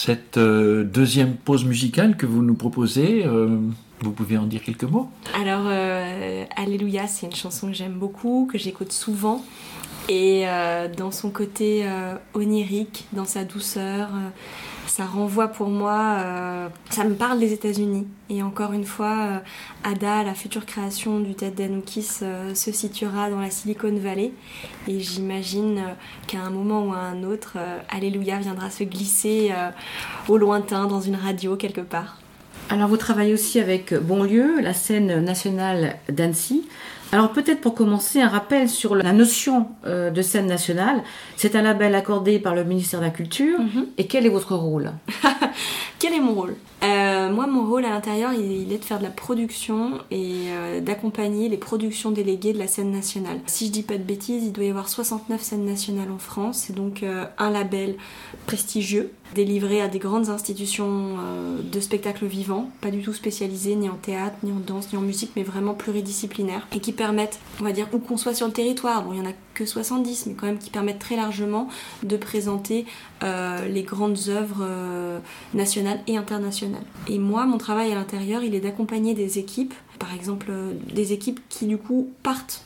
Cette euh, deuxième pause musicale que vous nous proposez, euh, vous pouvez en dire quelques mots? Alléluia, c'est une chanson que j'aime beaucoup, que j'écoute souvent. Et euh, dans son côté euh, onirique, dans sa douceur, euh, ça renvoie pour moi, ça me parle des États-Unis. Et encore une fois, Ada, la future création du Ted Danukis, se situera dans la Silicon Valley. Et j'imagine qu'à un moment ou à un autre, Alléluia viendra se glisser au lointain dans une radio quelque part. Alors vous travaillez aussi avec Bonlieu, la scène nationale d'Annecy. Alors peut-être pour commencer, un rappel sur la notion euh, de scène nationale. C'est un label accordé par le ministère de la Culture. Mhm. Et quel est votre rôle? Quel est mon rôle? Euh, Moi, mon rôle à l'intérieur, il, est de faire de la production et euh, d'accompagner les productions déléguées de la scène nationale. Si je dis pas de bêtises, il doit y avoir 69 scènes nationales en France. C'est donc euh, un label prestigieux, délivré à des grandes institutions de spectacle vivant, pas du tout spécialisées ni en théâtre, ni en danse, ni en musique, mais vraiment pluridisciplinaires, et qui permettent, on va dire, où qu'on soit sur le territoire, bon, il y en a que 70, mais quand même qui permettent très largement de présenter euh, les grandes œuvres euh, nationales et internationales. Et moi, mon travail à l'intérieur, il est d'accompagner des équipes, par exemple euh, des équipes qui du coup partent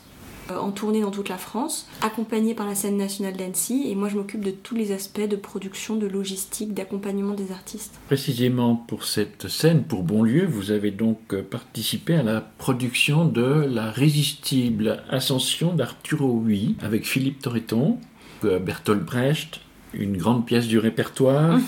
en tournée dans toute la France, accompagnées par la scène nationale d'Annecy, et moi je m'occupe de tous les aspects de production, de logistique, d'accompagnement des artistes. Précisément pour cette scène, pour Bonlieu, vous avez donc euh, participé à la production de La résistible ascension d'Arturo Huy avec Philippe Torreton, euh, Bertolt Brecht, une grande pièce du répertoire.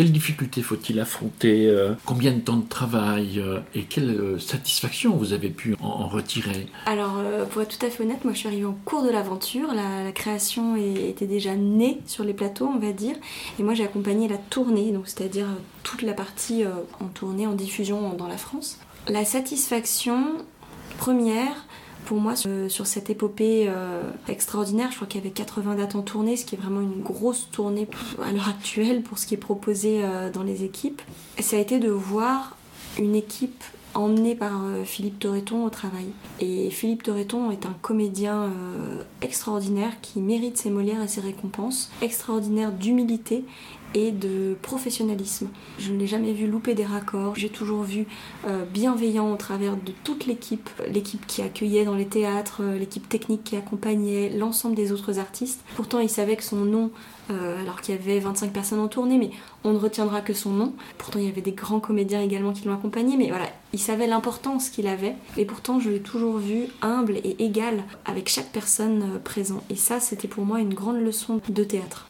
Quelles difficultés faut-il affronter euh, Combien de temps de travail euh, Et quelle euh, satisfaction vous avez pu en, retirer? Alors, pour être tout à fait honnête, moi je suis arrivée en cours de l'aventure. La, la création était déjà née sur les plateaux, on va dire. Et moi j'ai accompagné la tournée, c'est-à-dire toute la partie en tournée, en diffusion dans la France. La satisfaction première, pour moi, sur, sur cette épopée euh, extraordinaire, je crois qu'il y avait 80 dates en tournée, ce qui est vraiment une grosse tournée à l'heure actuelle pour ce qui est proposé euh, dans les équipes. Ça a été de voir une équipe emmenée par euh, Philippe Torreton au travail. Et Philippe Torreton est un comédien euh, extraordinaire qui mérite ses Molières et ses récompenses, extraordinaire d'humilité et de professionnalisme. Je ne l'ai jamais vu louper des raccords, j'ai toujours vu euh, bienveillant au travers de toute l'équipe, l'équipe qui accueillait dans les théâtres, euh, l'équipe technique qui accompagnait l'ensemble des autres artistes. Pourtant, il savait que son nom, euh, alors qu'il y avait 25 personnes en tournée, mais on ne retiendra que son nom. Pourtant, il y avait des grands comédiens également qui l'ont accompagné, mais voilà, il savait l'importance qu'il avait. Et pourtant, je l'ai toujours vu humble et égal avec chaque personne présente. Et ça, c'était pour moi une grande leçon de théâtre.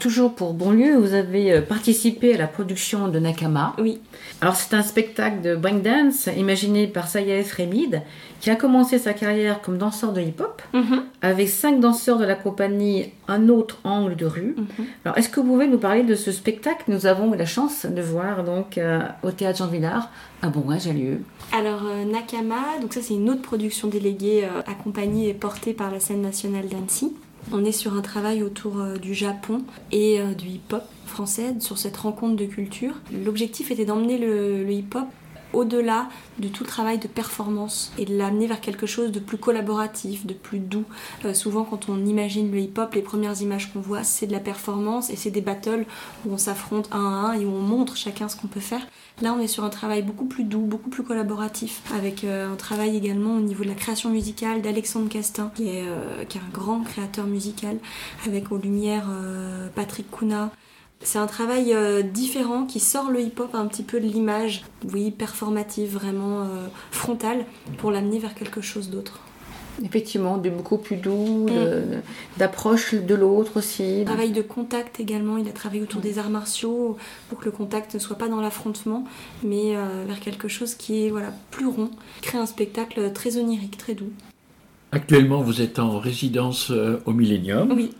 Toujours pour Bonlieu, vous avez euh, participé à la production de Nakama. Oui. Alors c'est un spectacle de breakdance imaginé par Sayaès Remid qui a commencé sa carrière comme danseur de hip-hop Mhm. avec cinq danseurs de la compagnie Un autre angle de rue. Mhm. Alors est-ce que vous pouvez nous parler de ce spectacle? Que nous avons eu la chance de voir donc euh, au théâtre Jean Villard à Bon-Jallieu Alors euh, Nakama, donc ça c'est une autre production déléguée euh, accompagnée et portée par la scène nationale d'Annecy. On est sur un travail autour euh, du Japon et euh, du hip-hop français, sur cette rencontre de culture. L'objectif était d'emmener le, hip-hop au-delà de tout le travail de performance et de l'amener vers quelque chose de plus collaboratif, de plus doux. Euh, souvent quand on imagine le hip-hop, les premières images qu'on voit c'est de la performance et c'est des battles où on s'affronte un à un et où on montre chacun ce qu'on peut faire. Là, on est sur un travail beaucoup plus doux, beaucoup plus collaboratif, avec euh, un travail également au niveau de la création musicale d'Alexandre Castin, qui est, euh, un grand créateur musical, avec aux lumières euh, Patrick Kuna. C'est un travail différent qui sort le hip-hop un petit peu de l'image, oui, performative, vraiment frontale, pour l'amener vers quelque chose d'autre. Effectivement, de beaucoup plus doux, de- d'approche de l'autre aussi. Travail de contact également, il a travaillé autour des arts martiaux pour que le contact ne soit pas dans l'affrontement, mais euh, vers quelque chose qui est voilà, plus rond, créer un spectacle très onirique, très doux. Actuellement, vous êtes en résidence euh, au Millennium, Oui,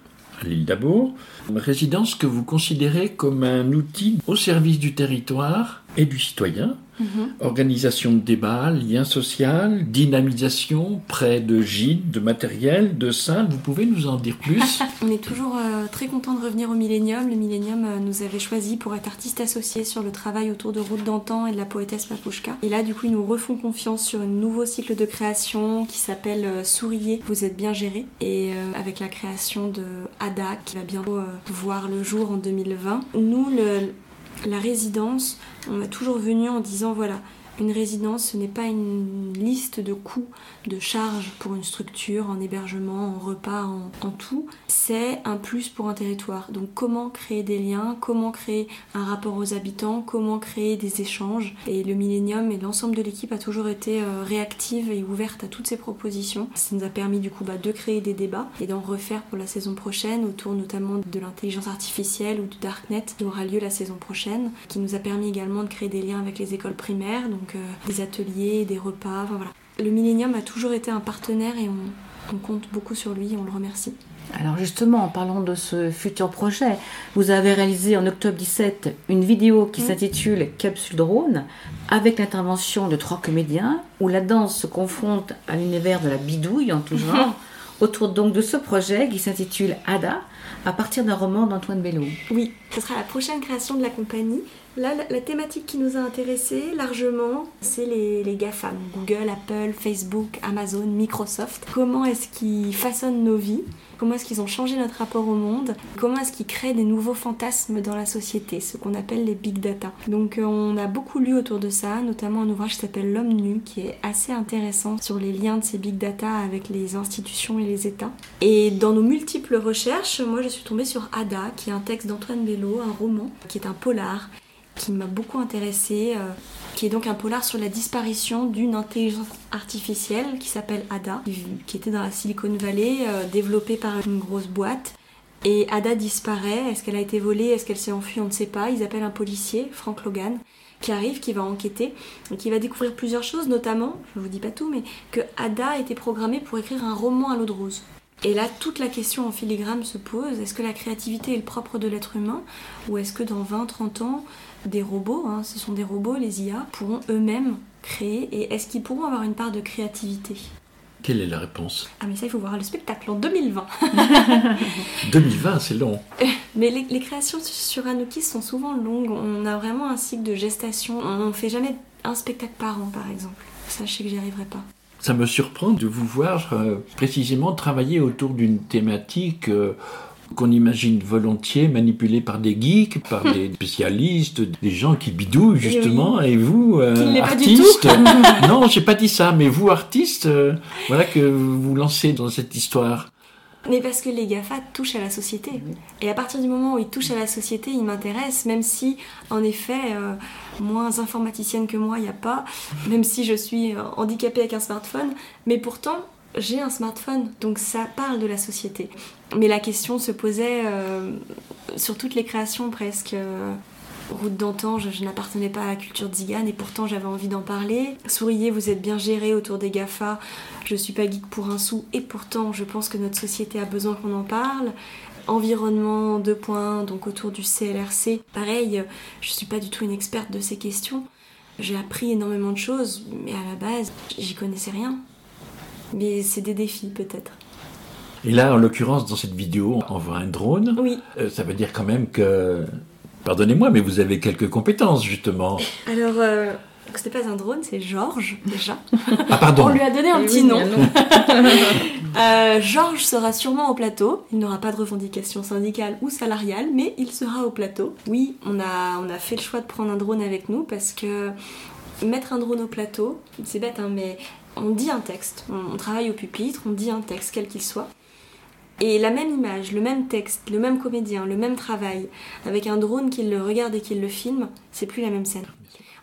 à l'île d'Abour. Une résidence que vous considérez comme un outil au service du territoire et du citoyen. Mhm. Organisation de débats, lien social, dynamisation, prêt de gîtes, de matériel, de salles. Vous pouvez nous en dire plus? On est toujours euh, très content de revenir au Millennium. Le Millennium euh, nous avait choisi pour être artiste associé sur le travail autour de Route d'antan et de la poétesse Papouchka. Et là, du coup, ils nous refont confiance sur un nouveau cycle de création qui s'appelle euh, Souriez, vous êtes bien géré. Et euh, avec la création de Ada qui va bientôt voir le jour en 2020. Nous, le- la résidence, on a toujours venu en disant voilà, une résidence, ce n'est pas une liste de coûts, de charges pour une structure, en hébergement, en repas, en, tout. C'est un plus pour un territoire. Donc comment créer des liens, comment créer un rapport aux habitants, comment créer des échanges. Et le Millennium et l'ensemble de l'équipe a toujours été euh, réactive et ouverte à toutes ces propositions. Ça nous a permis du coup bah, de créer des débats et d'en refaire pour la saison prochaine autour notamment de l'intelligence artificielle ou du Darknet qui aura lieu la saison prochaine, qui nous a permis également de créer des liens avec les écoles primaires, euh, des ateliers, des repas, enfin voilà. Le Millennium a toujours été un partenaire et on, on compte beaucoup sur lui et on le remercie. Alors justement, en parlant de ce futur projet, vous avez réalisé en octobre 17 une vidéo qui Mm. s'intitule Capsule drone, avec l'intervention de trois comédiens, où la danse se confronte à l'univers de la bidouille en tout genre, autour donc de ce projet qui s'intitule Ada, à partir d'un roman d'Antoine Bello. Oui, ce sera la prochaine création de la compagnie. Là, la, thématique qui nous a intéressés largement, c'est les, les GAFAM, Google, Apple, Facebook, Amazon, Microsoft. Comment est-ce qu'ils façonnent nos vies? Comment est-ce qu'ils ont changé notre rapport au monde? Comment est-ce qu'ils créent des nouveaux fantasmes dans la société, ce qu'on appelle les big data? Donc euh, on a beaucoup lu autour de ça, notamment un ouvrage qui s'appelle L'homme nu, qui est assez intéressant sur les liens de ces big data avec les institutions et les États. Et dans nos multiples recherches, moi je suis tombée sur Ada, qui est un texte d'Antoine Bello, un roman, qui est un polar, qui m'a beaucoup intéressée, euh, qui est donc un polar sur la disparition d'une intelligence artificielle qui s'appelle Ada, qui, était dans la Silicon Valley, euh, développée par une grosse boîte. Et Ada disparaît, est-ce qu'elle a été volée, est-ce qu'elle s'est enfuie, on ne sait pas. Ils appellent un policier, Frank Logan, qui arrive, qui va enquêter, et qui va découvrir plusieurs choses, notamment, je ne vous dis pas tout, mais que Ada était programmée pour écrire un roman à l'eau de rose. Et là, toute la question en filigrane se pose, est-ce que la créativité est le propre de l'être humain? Ou est-ce que dans 20-30 ans, des robots, hein, ce sont des robots, les IA, pourront eux-mêmes créer Et est-ce qu'ils pourront avoir une part de créativité? Quelle est la réponse? Ah mais ça, il faut voir le spectacle en 2020 2020, c'est long. Mais les, les créations sur Anokis sont souvent longues. On a vraiment un cycle de gestation. On ne fait jamais un spectacle par an, par exemple. Sais que j'y arriverai pas. Ça me surprend de vous voir euh, précisément travailler autour d'une thématique euh, qu'on imagine volontiers manipulée par des geeks, par des spécialistes, des gens qui bidouillent justement, et vous, euh, artiste, non, j'ai pas dit ça, mais vous, artiste, euh, voilà que vous vous lancez dans cette histoire. Mais parce que les GAFA touchent à la société. Et à partir du moment où ils touchent à la société, ils m'intéressent, même si, en effet, euh, moins informaticienne que moi, il n'y a pas, même si je suis euh, handicapée avec un smartphone. Mais pourtant, j'ai un smartphone, donc ça parle de la société. Mais la question se posait euh, sur toutes les créations presque. Euh, Route d'antan, je, n'appartenais pas à la culture zigane et pourtant j'avais envie d'en parler. Souriez, vous êtes bien géré autour des GAFA, je suis pas geek pour un sou et pourtant je pense que notre société a besoin qu'on en parle. Environnement 2 points, donc autour du CLRC. Pareil, je suis pas du tout une experte de ces questions. J'ai appris énormément de choses, mais à la base, j'y connaissais rien. Mais c'est des défis peut-être. Et là, en l'occurrence, dans cette vidéo, on voit un drone. Oui, Euh, ça veut dire quand même que, pardonnez-moi, mais vous avez quelques compétences, justement. alors euh, c'était pas un drone, c'est Georges déjà. Ah, pardon. On lui a donné un Eh petit oui, nom. Euh, Georges sera sûrement au plateau. Il n'aura pas de revendication syndicale ou salariale, mais il sera au plateau. Oui, on a, on a fait le choix de prendre un drone avec nous parce que mettre un drone au plateau, c'est bête, hein, mais on dit un texte. On, travaille au pupitre, on dit un texte, quel qu'il soit. Et la même image, le même texte, le même comédien, le même travail, avec un drone qui le regarde et qui le filme, c'est plus la même scène.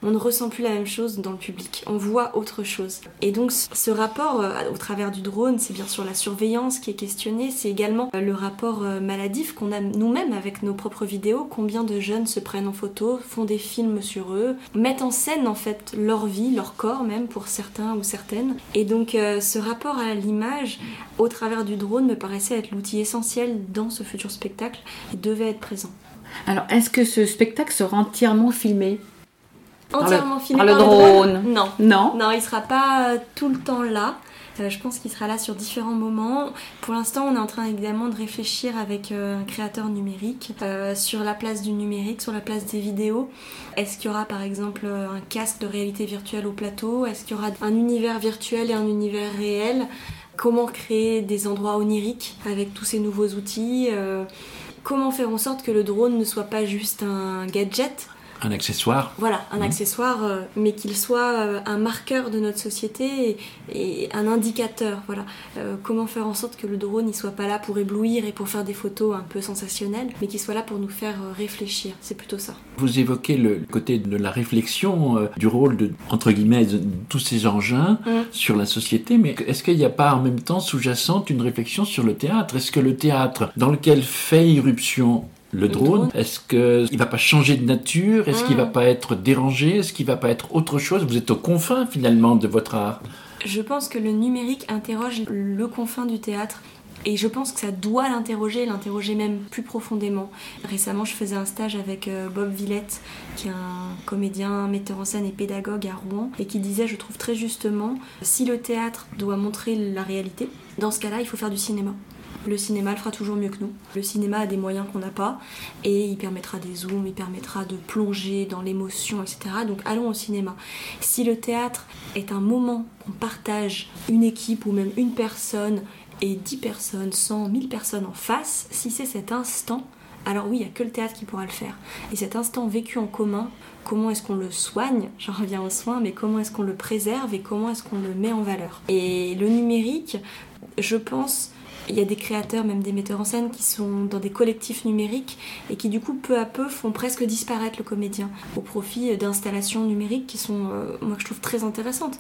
On ne ressent plus la même chose dans le public, on voit autre chose. Et donc ce rapport euh, au travers du drone, c'est bien sûr la surveillance qui est questionnée, c'est également euh, le rapport euh, maladif qu'on a nous-mêmes avec nos propres vidéos, combien de jeunes se prennent en photo, font des films sur eux, mettent en scène en fait leur vie, leur corps même pour certains ou certaines. Et donc ce rapport à l'image au travers du drone me paraissait être l'outil essentiel dans ce futur spectacle et devait être présent. Alors, est-ce que ce spectacle sera entièrement filmé? Entièrement filmé par le par drone. Non. Non Non, il sera pas euh, tout le temps là. Euh, je pense qu'il sera là sur différents moments. Pour l'instant, on est en train également de réfléchir avec euh, un créateur numérique euh, sur la place du numérique, sur la place des vidéos. Est-ce qu'il y aura par exemple un casque de réalité virtuelle au plateau? Est-ce qu'il y aura un univers virtuel et un univers réel? Comment créer des endroits oniriques avec tous ces nouveaux outils Comment faire en sorte que le drone ne soit pas juste un gadget, Un accessoire. voilà, un Mhm. accessoire, euh, mais qu'il soit euh, un marqueur de notre société et, et un indicateur. Voilà, Euh, comment faire en sorte que le drone ne soit pas là pour éblouir et pour faire des photos un peu sensationnelles, mais qu'il soit là pour nous faire réfléchir. C'est plutôt ça. Vous évoquez le côté de la réflexion, euh, du rôle de, entre guillemets, de tous ces engins Mm. sur la société, mais est-ce qu'il n'y a pas en même temps sous-jacente une réflexion sur le théâtre? Est-ce que le théâtre, dans lequel fait irruption le drone, est-ce qu'il va pas changer de nature? Est-ce qu'il Mm. va pas être dérangé? Est-ce qu'il va pas être autre chose? Vous êtes aux confins finalement de votre art. Je pense que le numérique interroge le confin du théâtre. Et je pense que ça doit l'interroger, l'interroger même plus profondément. Récemment, je faisais un stage avec euh, Bob Villette, qui est un comédien, metteur en scène et pédagogue à Rouen, et qui disait, je trouve très justement, si le théâtre doit montrer la réalité, dans ce cas-là, il faut faire du cinéma. Le cinéma le fera toujours mieux que nous. Le cinéma a des moyens qu'on n'a pas et il permettra des zooms, il permettra de plonger dans l'émotion, etc. Donc allons au cinéma. Si le théâtre est un moment qu'on partage une équipe ou même une personne et 10 personnes, 100, 1000 personnes en face, si c'est cet instant, alors oui, il n'y a que le théâtre qui pourra le faire. Et cet instant vécu en commun, comment est-ce qu'on le soigne? J'en reviens aux soins, mais comment est-ce qu'on le préserve et comment est-ce qu'on le met en valeur? Et le numérique, je pense, il y a des créateurs, même des metteurs en scène, qui sont dans des collectifs numériques et qui du coup peu à peu font presque disparaître le comédien au profit d'installations numériques qui sont, euh, moi je trouve très intéressantes,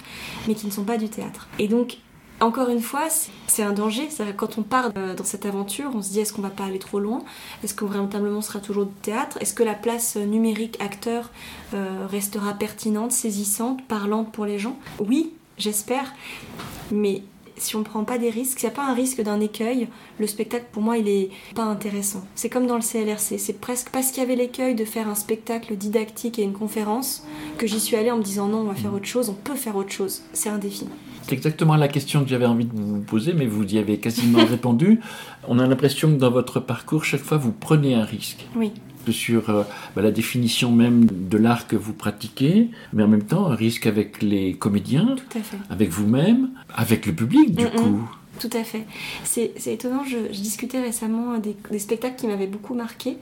mais qui ne sont pas du théâtre. Et donc encore une fois, c'est- un danger. Que quand on part euh, dans cette aventure, on se dit est-ce qu'on va pas aller trop loin? Est-ce qu'on véritablement sera toujours du théâtre? Est-ce que la place euh, numérique acteur restera pertinente, saisissante, parlante pour les gens? Oui, j'espère. Mais si on ne prend pas des risques, s'il n'y a pas un risque d'un écueil, le spectacle pour moi il est pas intéressant. C'est comme dans le CLRC, c'est presque parce qu'il y avait l'écueil de faire un spectacle didactique et une conférence que j'y suis allée en me disant non, on va faire autre chose, on peut faire autre chose. C'est un défi. C'est exactement la question que j'avais envie de vous poser, mais vous y avez quasiment répondu. On a l'impression que dans votre parcours, chaque fois, vous prenez un risque. Oui. Sur euh, bah, la définition même de l'art que vous pratiquez, mais en même temps un risque avec les comédiens, avec vous-même, avec le public du coup. Tout à fait. C'est étonnant, je, discutais récemment des, spectacles qui m'avaient beaucoup marqué.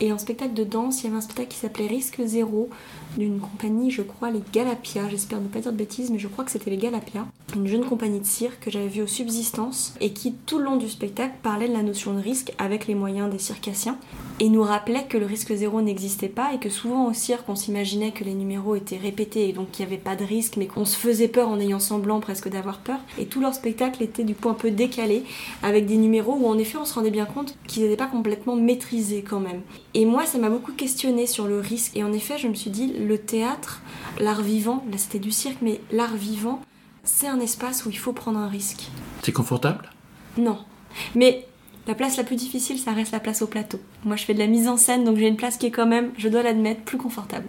Et en spectacle de danse, il y avait un spectacle qui s'appelait Risque Zéro, d'une compagnie, je crois, les Galapia. J'espère ne pas dire de bêtises, mais je crois que c'était les Galapia. Une jeune compagnie de cirque que j'avais vue au Subsistance et qui, tout le long du spectacle, parlait de la notion de risque avec les moyens des circassiens et nous rappelait que le risque zéro n'existait pas et que souvent au cirque, on s'imaginait que les numéros étaient répétés et donc qu'il n'y avait pas de risque, mais qu'on se faisait peur en ayant semblant presque d'avoir peur. Et tout leur spectacle était du un peu décalé avec des numéros où en effet on se rendait bien compte qu'ils n'étaient pas complètement maîtrisés quand même. Et moi, ça m'a beaucoup questionné sur le risque. Et en effet, je me suis dit, le théâtre, l'art vivant, là c'était du cirque, mais l'art vivant, c'est un espace où il faut prendre un risque. C'est confortable? Non. Mais la place la plus difficile, ça reste la place au plateau. Moi, je fais de la mise en scène, donc j'ai une place qui est quand même, je dois l'admettre, plus confortable.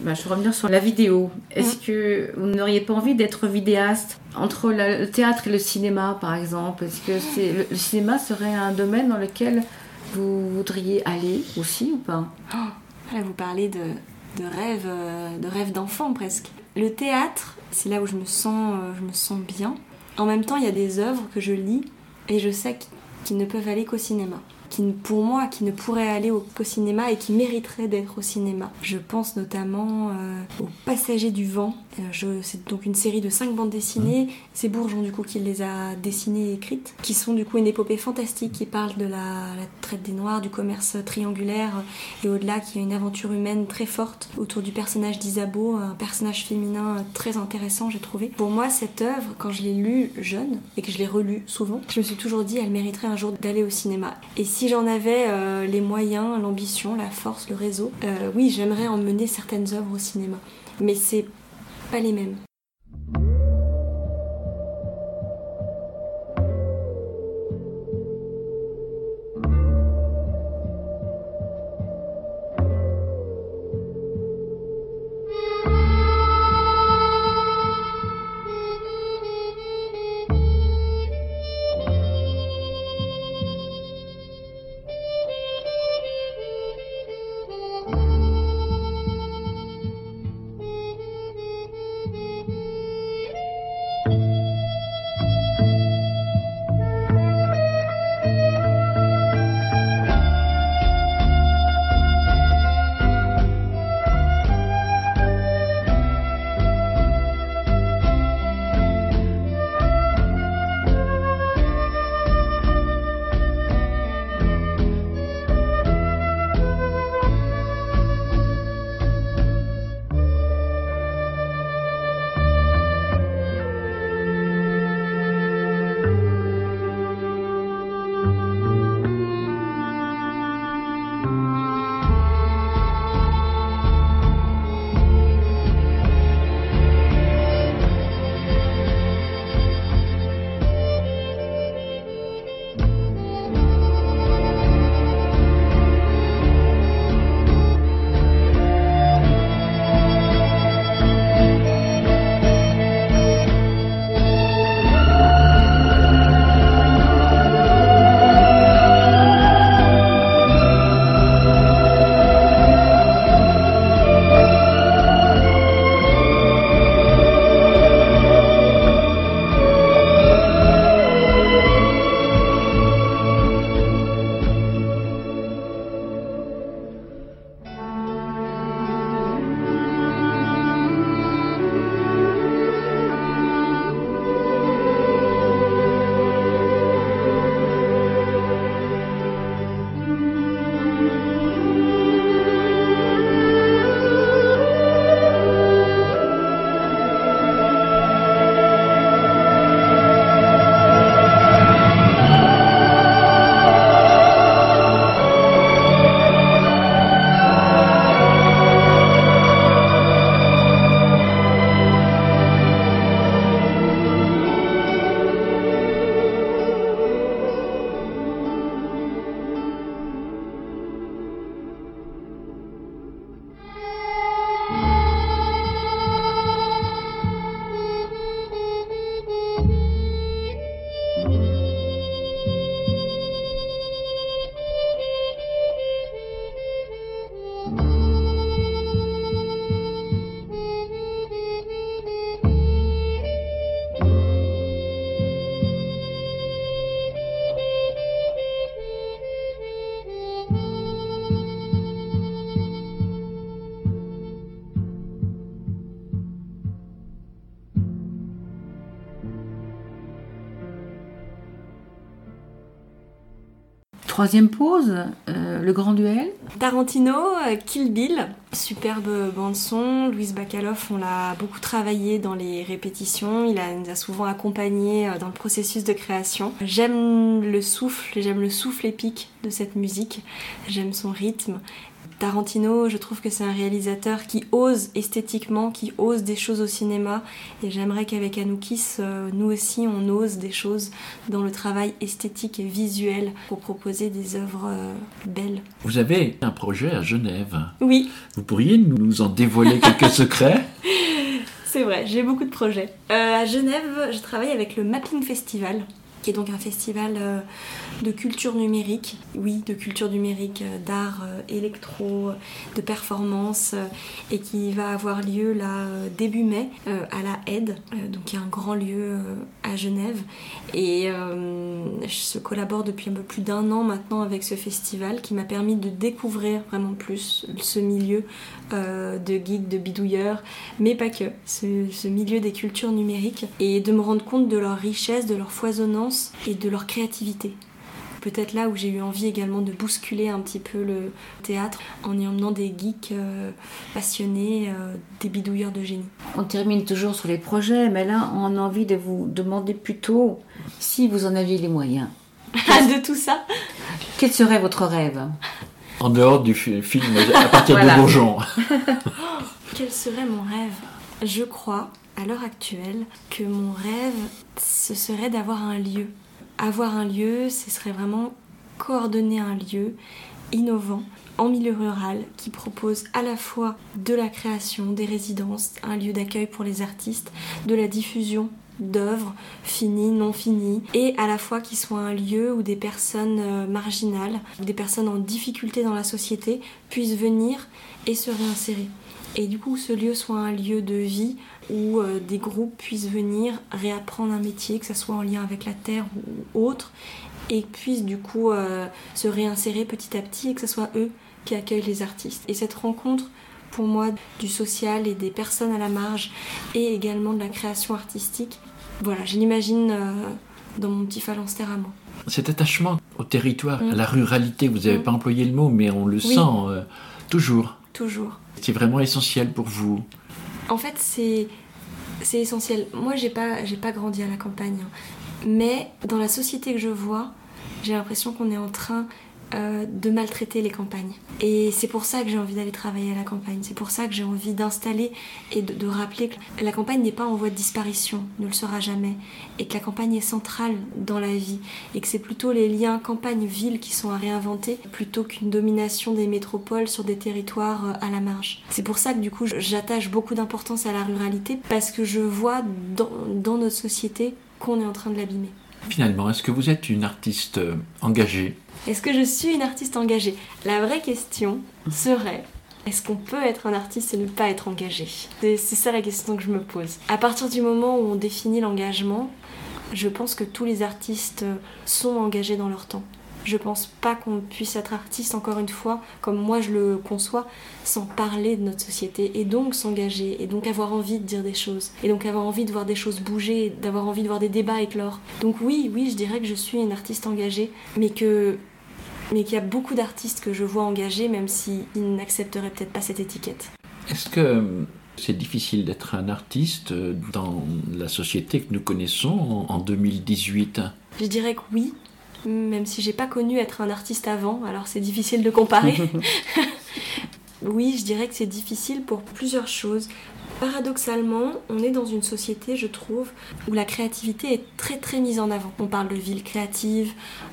Bah, je vais revenir sur la vidéo. Est-ce que vous n'auriez pas envie d'être vidéaste entre la- le théâtre et le cinéma, par exemple? Est-ce que c'est, le, le cinéma serait un domaine dans lequel vous voudriez aller aussi ou pas? Là, vous parlez de, de rêve, euh, de rêve d'enfant presque. Le théâtre, c'est là où je me sens, euh, je me sens bien. En même temps, il y a des œuvres que je lis et je sais qu- qu'ils ne peuvent aller qu'au cinéma. Qui, pour moi, qui ne pourraient aller au, cinéma et qui mériteraient d'être au cinéma. Je pense notamment euh, aux Passagers du vent. Euh, c'est donc une série de cinq bandes dessinées. C'est Bourgeon du coup qui les a dessinées et écrites, qui sont du coup une épopée fantastique qui parle de la, la traite des Noirs, du commerce triangulaire et au-delà qui a une aventure humaine très forte autour du personnage d'Isabeau, un personnage féminin très intéressant j'ai trouvé. Pour moi cette œuvre, quand je l'ai lue jeune et que je l'ai relue souvent, je me suis toujours dit elle mériterait un jour d'aller au cinéma. Et si j'en avais euh, les moyens, l'ambition, la force, le réseau, euh, oui j'aimerais emmener certaines œuvres au cinéma. Mais c'est pas les mêmes. Troisième pause, euh, le grand duel. Tarantino, euh, Kill Bill, superbe bande-son. Louise Bacaloff, on l'a beaucoup travaillé dans les répétitions. Il nous a souvent accompagnés euh, dans le processus de création. J'aime le souffle, j'aime le souffle épique de cette musique. J'aime son rythme. Tarantino, je trouve que c'est un réalisateur qui ose esthétiquement, qui ose des choses au cinéma. Et j'aimerais qu'avec Anoukis, euh, nous aussi, on ose des choses dans le travail esthétique et visuel pour proposer des œuvres euh, belles. Vous avez un projet à Genève. Oui, Vous pourriez nous en dévoiler quelques secrets? C'est vrai, j'ai beaucoup de projets. Euh, à Genève, je travaille avec le Mapping Festival, qui est donc un festival euh, de culture numérique. Oui, de culture numérique, euh, d'art euh, électro, de performance, et qui va avoir lieu là début mai à la Aide, donc qui est un grand lieu à Genève. Et je collabore depuis un peu plus d'un an maintenant avec ce festival qui m'a permis de découvrir vraiment plus ce milieu de geeks, de bidouilleurs, mais pas que, ce milieu des cultures numériques, et de me rendre compte de leur richesse, de leur foisonnance et de leur créativité. Peut-être là où j'ai eu envie également de bousculer un petit peu le théâtre en y emmenant des geeks euh, passionnés, euh, des bidouilleurs de génie. On termine toujours sur les projets, mais là, on a envie de vous demander plutôt si vous en aviez les moyens. de tout ça, Quel serait votre rêve? En dehors du fi- film à partir Voilà. de Bourgeon. Quel serait mon rêve? Je crois, à l'heure actuelle, que mon rêve, ce serait d'avoir un lieu. Avoir un lieu, ce serait vraiment coordonner un lieu innovant en milieu rural qui propose à la fois de la création, des résidences, un lieu d'accueil pour les artistes, de la diffusion d'œuvres finies, non finies, et à la fois qui soit un lieu où des personnes euh, marginales, des personnes en difficulté dans la société puissent venir et se réinsérer. Et du coup, ce lieu soit un lieu de vie où euh, des groupes puissent venir réapprendre un métier, que ce soit en lien avec la terre ou autre, et puissent du coup euh, se réinsérer petit à petit et que ce soit eux qui accueillent les artistes. Et cette rencontre, pour moi, du social et des personnes à la marge, et également de la création artistique, voilà, je l'imagine euh, dans mon petit phalanstère à moi. Cet attachement au territoire, Mm. à la ruralité, vous n'avez Mm. pas employé le mot, mais on le sent euh, toujours. Toujours. C'est vraiment essentiel pour vous. En fait, c'est c'est essentiel. Moi, j'ai pas j'ai pas grandi à la campagne, hein. mais dans la société que je vois, j'ai l'impression qu'on est en train euh, de maltraiter les campagnes. Et c'est pour ça que j'ai envie d'aller travailler à la campagne. C'est pour ça que j'ai envie d'installer et de, rappeler que la campagne n'est pas en voie de disparition, ne le sera jamais, et que la campagne est centrale dans la vie, et que c'est plutôt les liens campagne-ville qui sont à réinventer plutôt qu'une domination des métropoles sur des territoires euh, à la marge. C'est pour ça que du coup j'attache beaucoup d'importance à la ruralité parce que je vois dans, dans notre société qu'on est en train de l'abîmer. Finalement, est-ce que vous êtes une artiste euh, engagée? Est-ce que je suis une artiste engagée? La vraie question serait est-ce qu'on peut être un artiste et ne pas être engagé? C'est ça la question que je me pose. À partir du moment où on définit l'engagement, je pense que tous les artistes sont engagés dans leur temps. Je pense pas qu'on puisse être artiste, encore une fois, comme moi je le conçois, sans parler de notre société et donc s'engager et donc avoir envie de dire des choses et donc avoir envie de voir des choses bouger, d'avoir envie de voir des débats éclore. Donc oui, oui, je dirais que je suis une artiste engagée, mais que mais qu'il y a beaucoup d'artistes que je vois engagés, même s'ils n'accepteraient peut-être pas cette étiquette. Est-ce que euh, c'est difficile d'être un artiste euh, dans la société que nous connaissons en en 2018 Je dirais que oui, même si j'ai pas connu être un artiste avant, alors c'est difficile de comparer. oui, je dirais que c'est difficile pour plusieurs choses. Paradoxalement, on est dans une société, je trouve, où la créativité est très très mise en avant. On parle de ville créative,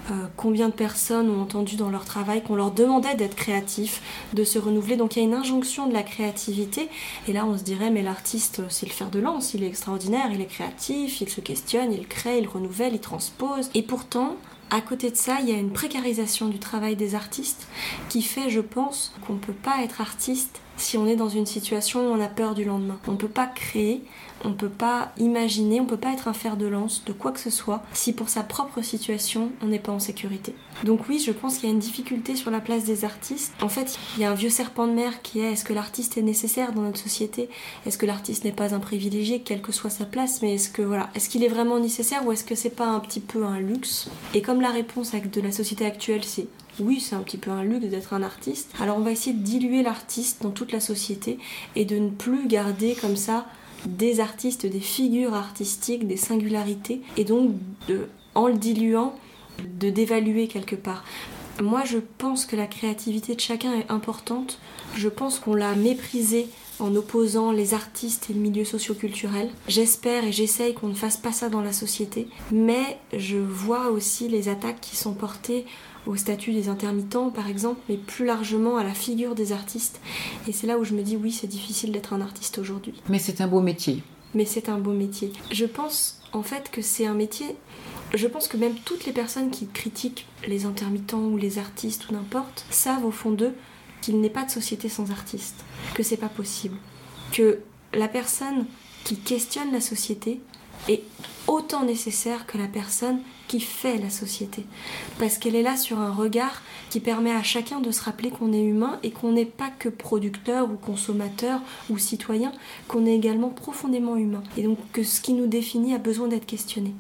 euh, combien de personnes ont entendu dans leur travail qu'on leur demandait d'être créatifs, de se renouveler. Donc il y a une injonction de la créativité. Et là, on se dirait, mais l'artiste, c'est le fer de lance, il est extraordinaire, il est créatif, il se questionne, il crée, il renouvelle, il transpose. Et pourtant, à côté de ça, il y a une précarisation du travail des artistes qui fait, je pense, qu'on ne peut pas être artiste si on est dans une situation où on a peur du lendemain. On ne peut pas créer, on ne peut pas imaginer, on ne peut pas être un fer de lance de quoi que ce soit si pour sa propre situation on n'est pas en sécurité. Donc oui, je pense qu'il y a une difficulté sur la place des artistes. En fait, il y a un vieux serpent de mer qui est est-ce que l'artiste est nécessaire dans notre société? Est-ce que l'artiste n'est pas un privilégié, quelle que soit sa place? Mais est-ce voilà, est-ce qu'il est vraiment nécessaire ou est-ce que c'est pas un petit peu un luxe? Et comme la réponse de la société actuelle c'est oui, c'est un petit peu un luxe d'être un artiste. Alors on va essayer de diluer l'artiste dans toute la société et de ne plus garder comme ça des artistes, des figures artistiques, des singularités, et donc de, en le diluant, de dévaluer quelque part. Moi, je pense que la créativité de chacun est importante. Je pense qu'on l'a méprisée en opposant les artistes et le milieu socioculturel. J'espère et j'essaye qu'on ne fasse pas ça dans la société, mais je vois aussi les attaques qui sont portées au statut des intermittents par exemple, mais plus largement à la figure des artistes. Et c'est là où je me dis oui, c'est difficile d'être un artiste aujourd'hui. Mais c'est un beau métier. Mais c'est un beau métier. Je pense en fait que c'est un métier je pense que même toutes les personnes qui critiquent les intermittents ou les artistes ou n'importe savent au fond d'eux qu'il n'est pas de société sans artistes, que c'est pas possible, que la personne qui questionne la société est autant nécessaire que la personne qui fait la société. Parce qu'elle est là sur un regard qui permet à chacun de se rappeler qu'on est humain et qu'on n'est pas que producteur ou consommateur ou citoyen, qu'on est également profondément humain. Et donc que ce qui nous définit a besoin d'être questionné.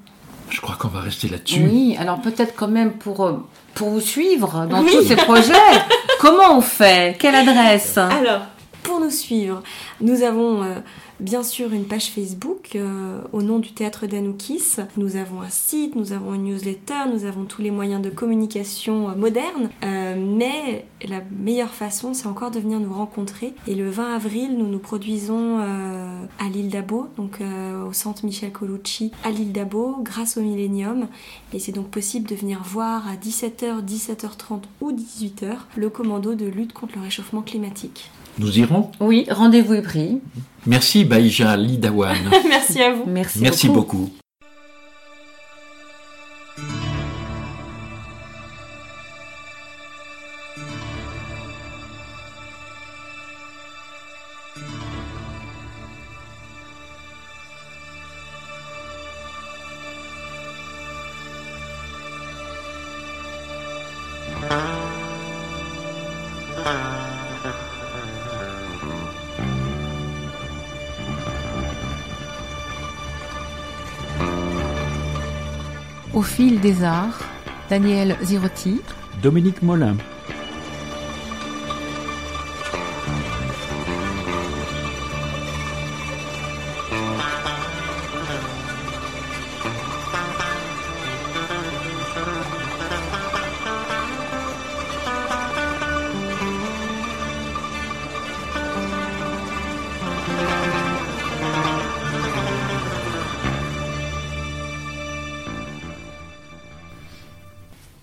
Je crois qu'on va rester là-dessus. Oui, alors peut-être quand même pour, euh, pour vous suivre dans tous ces projets, comment on fait? Quelle adresse? Alors, pour nous suivre, nous avons euh, bien sûr une page Facebook euh, au nom du théâtre d'Anoukis. Nous avons un site, nous avons une newsletter, nous avons tous les moyens de communication euh, modernes. Euh, mais la meilleure façon, c'est encore de venir nous rencontrer. Et le 20 avril, nous nous produisons à l'île d'Abo, donc au centre Michel Colucci à l'île d'Abo, grâce au Millennium. Et c'est donc possible de venir voir à 17h, 17h30 ou 18h le commando de lutte contre le réchauffement climatique. Nous irons Oui, rendez-vous est pris. Merci Baïja Lidawan. Merci à vous. Merci, Merci beaucoup. Au fil des arts, Daniel Zirotti, Dominique Molin.